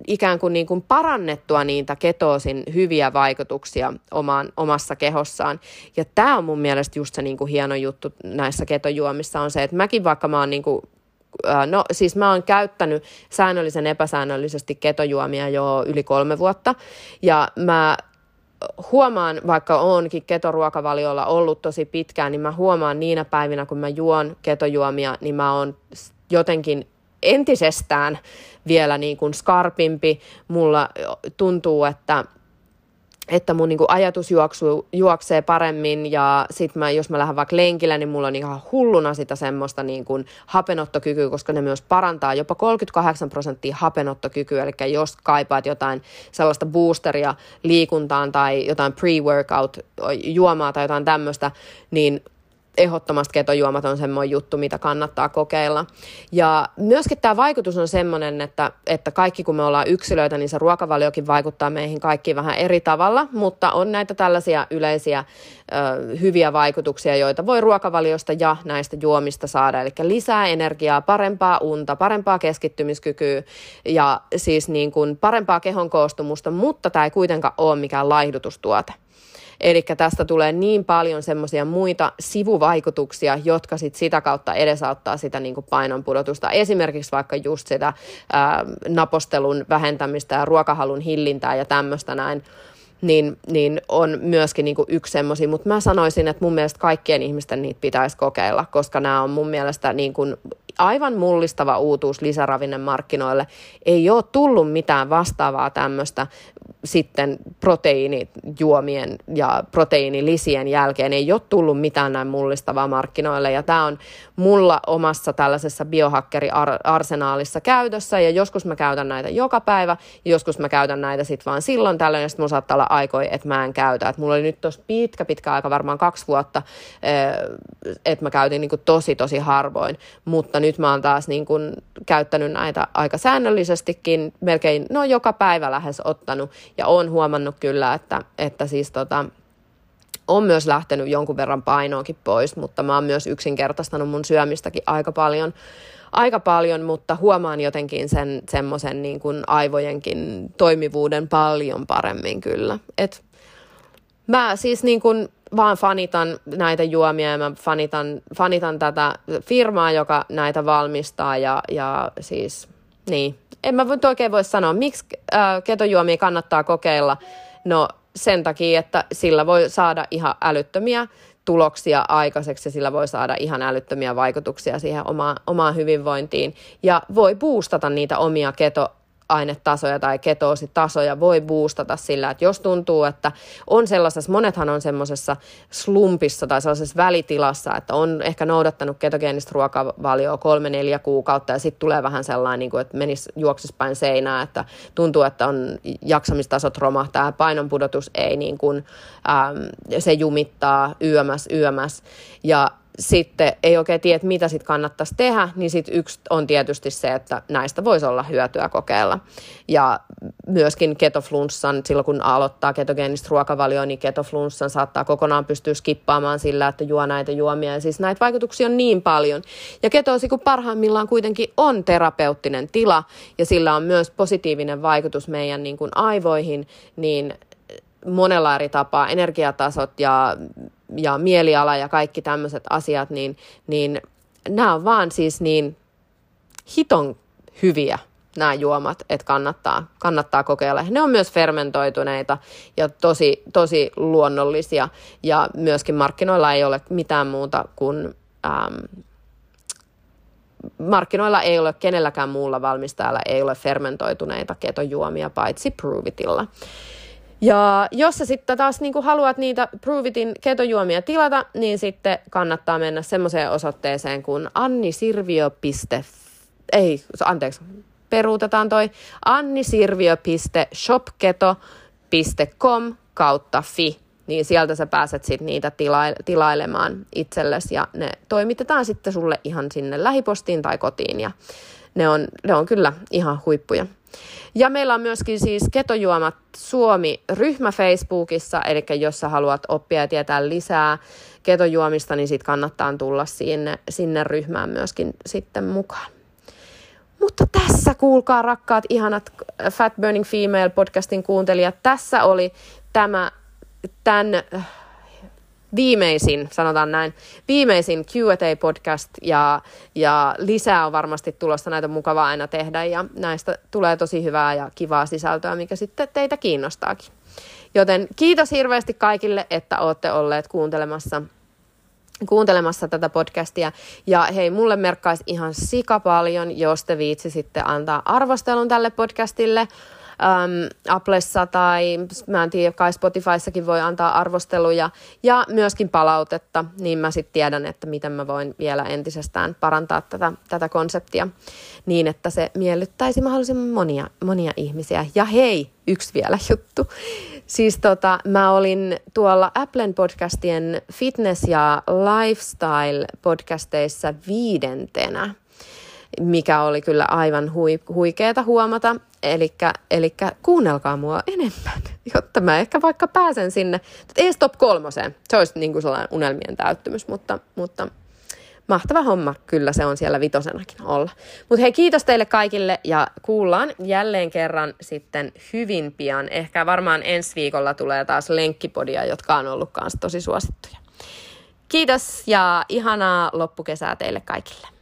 ikään kuin, niin kuin parannettua niitä ketoosin hyviä vaikutuksia omaan, omassa kehossaan. Ja tämä on mun mielestä just se niin kuin hieno juttu näissä ketojuomissa on se, että mäkin vaikka mä oon niin kuin No siis mä oon käyttänyt säännöllisen epäsäännöllisesti ketojuomia jo yli kolme vuotta ja mä huomaan, vaikka oonkin ketoruokavaliolla ollut tosi pitkään, niin mä huomaan niinä päivinä, kun mä juon ketojuomia, niin mä oon jotenkin entisestään vielä niin kuin skarpimpi. Mulla tuntuu, että että mun niinku ajatus juoksu, juoksee paremmin ja sit mä, jos mä lähden vaikka lenkillä, niin mulla on ihan hulluna sitä semmoista niinku hapenottokykyä, koska ne myös parantaa jopa 38 prosenttia hapenottokykyä, eli jos kaipaat jotain sellaista boosteria liikuntaan tai jotain pre-workout juomaa tai jotain tämmöistä, niin ehdottomasti ketojuomat on semmoinen juttu, mitä kannattaa kokeilla. Ja myöskin tämä vaikutus on semmoinen, että, että kaikki kun me ollaan yksilöitä, niin se ruokavaliokin vaikuttaa meihin kaikki vähän eri tavalla, mutta on näitä tällaisia yleisiä ö, hyviä vaikutuksia, joita voi ruokavaliosta ja näistä juomista saada. Eli lisää energiaa, parempaa unta, parempaa keskittymiskykyä ja siis niin kuin parempaa kehon koostumusta, mutta tämä ei kuitenkaan ole mikään laihdutustuote. Eli tästä tulee niin paljon semmoisia muita sivuvaikutuksia, jotka sit sitä kautta edesauttaa sitä niin kuin painonpudotusta. Esimerkiksi vaikka just sitä ää, napostelun vähentämistä ja ruokahalun hillintää ja tämmöistä näin niin, niin on myöskin niin kuin yksi semmoisia, mutta mä sanoisin, että mun mielestä kaikkien ihmisten niitä pitäisi kokeilla, koska nämä on mun mielestä niin kuin aivan mullistava uutuus lisäravinnemarkkinoille. Ei ole tullut mitään vastaavaa tämmöistä sitten proteiinijuomien ja proteiinilisien jälkeen. Ei ole tullut mitään näin mullistavaa markkinoille. Ja tämä on mulla omassa tällaisessa biohakkeri-arsenaalissa käytössä. Ja joskus mä käytän näitä joka päivä. Joskus mä käytän näitä sitten vaan silloin tällöin. Ja sitten saattaa olla aikoja, että mä en käytä. Et mulla oli nyt tuossa pitkä, pitkä aika, varmaan kaksi vuotta, eh, että mä käytin niin tosi, tosi harvoin, mutta nyt mä oon taas niin käyttänyt näitä aika säännöllisestikin, melkein no joka päivä lähes ottanut ja oon huomannut kyllä, että, että siis tota, on myös lähtenyt jonkun verran painoakin pois, mutta mä oon myös yksinkertaistanut mun syömistäkin aika paljon, aika paljon mutta huomaan jotenkin sen semmoisen niin kuin aivojenkin toimivuuden paljon paremmin kyllä. Et mä siis niin kuin vaan fanitan näitä juomia ja mä fanitan, fanitan tätä firmaa, joka näitä valmistaa ja, ja siis niin. En mä oikein voi sanoa, miksi äh, ketojuomia kannattaa kokeilla. No sen takia, että sillä voi saada ihan älyttömiä tuloksia aikaiseksi ja sillä voi saada ihan älyttömiä vaikutuksia siihen omaan, omaan hyvinvointiin ja voi boostata niitä omia keto ainetasoja tai ketoositasoja voi boostata sillä, että jos tuntuu, että on sellaisessa, monethan on semmoisessa slumpissa tai sellaisessa välitilassa, että on ehkä noudattanut ketogeenistä ruokavalioa kolme, neljä kuukautta ja sitten tulee vähän sellainen, niin kuin, että menisi juoksis päin seinää, että tuntuu, että on jaksamistasot romahtaa painonpudotus ei niin kuin, äm, se jumittaa yömäs, yömäs. Ja sitten ei oikein tiedä, mitä sitten kannattaisi tehdä, niin sitten yksi on tietysti se, että näistä voisi olla hyötyä kokeilla. Ja myöskin ketoflunssan, silloin kun aloittaa ketogeenistä ruokavalioa, niin ketoflunssan saattaa kokonaan pystyä skippaamaan sillä, että juo näitä juomia. Ja siis näitä vaikutuksia on niin paljon. Ja ketoosi, kun parhaimmillaan kuitenkin on terapeuttinen tila, ja sillä on myös positiivinen vaikutus meidän niin kuin aivoihin, niin monella eri tapaa, energiatasot ja ja mieliala ja kaikki tämmöiset asiat, niin, niin nämä on vaan siis niin hiton hyviä nämä juomat, että kannattaa, kannattaa kokeilla. Ne on myös fermentoituneita ja tosi, tosi luonnollisia ja myöskin markkinoilla ei ole mitään muuta kuin... Ähm, markkinoilla ei ole kenelläkään muulla valmistajalla ei ole fermentoituneita ketojuomia paitsi Provitilla. Ja jos sä sitten taas niinku haluat niitä Provitin ketojuomia tilata, niin sitten kannattaa mennä semmoiseen osoitteeseen kuin annisirvio.f... Ei, anteeksi, peruutetaan toi. annisirvio.shopketo.com kautta fi. Niin sieltä sä pääset sitten niitä tila- tilailemaan itsellesi ja ne toimitetaan sitten sulle ihan sinne lähipostiin tai kotiin ja ne on, ne on kyllä ihan huippuja. Ja meillä on myöskin siis Ketojuomat Suomi-ryhmä Facebookissa, eli jos sä haluat oppia ja tietää lisää ketojuomista, niin sit kannattaa tulla sinne, sinne ryhmään myöskin sitten mukaan. Mutta tässä kuulkaa rakkaat, ihanat Fat Burning Female podcastin kuuntelijat, tässä oli tämä tämän viimeisin, sanotaan näin, viimeisin Q&A-podcast ja, ja lisää on varmasti tulossa näitä mukavaa aina tehdä ja näistä tulee tosi hyvää ja kivaa sisältöä, mikä sitten teitä kiinnostaakin. Joten kiitos hirveästi kaikille, että olette olleet kuuntelemassa kuuntelemassa tätä podcastia. Ja hei, mulle merkkaisi ihan sika paljon, jos te viitsisitte antaa arvostelun tälle podcastille um, Applessa tai mä en tiedä, kai Spotifyssakin voi antaa arvosteluja ja myöskin palautetta, niin mä sitten tiedän, että miten mä voin vielä entisestään parantaa tätä, tätä konseptia niin, että se miellyttäisi mahdollisimman monia, monia ihmisiä. Ja hei, yksi vielä juttu. Siis tota, mä olin tuolla Applen podcastien fitness- ja lifestyle-podcasteissa viidentenä mikä oli kyllä aivan hui, huikeeta huomata. Eli kuunnelkaa mua enemmän, jotta mä ehkä vaikka pääsen sinne, ei top kolmoseen, se olisi niin kuin sellainen unelmien täyttymys, mutta, mutta mahtava homma, kyllä se on siellä vitosenakin olla. Mutta hei, kiitos teille kaikille ja kuullaan jälleen kerran sitten hyvin pian. Ehkä varmaan ensi viikolla tulee taas lenkkipodia, jotka on ollut kanssa tosi suosittuja. Kiitos ja ihanaa loppukesää teille kaikille.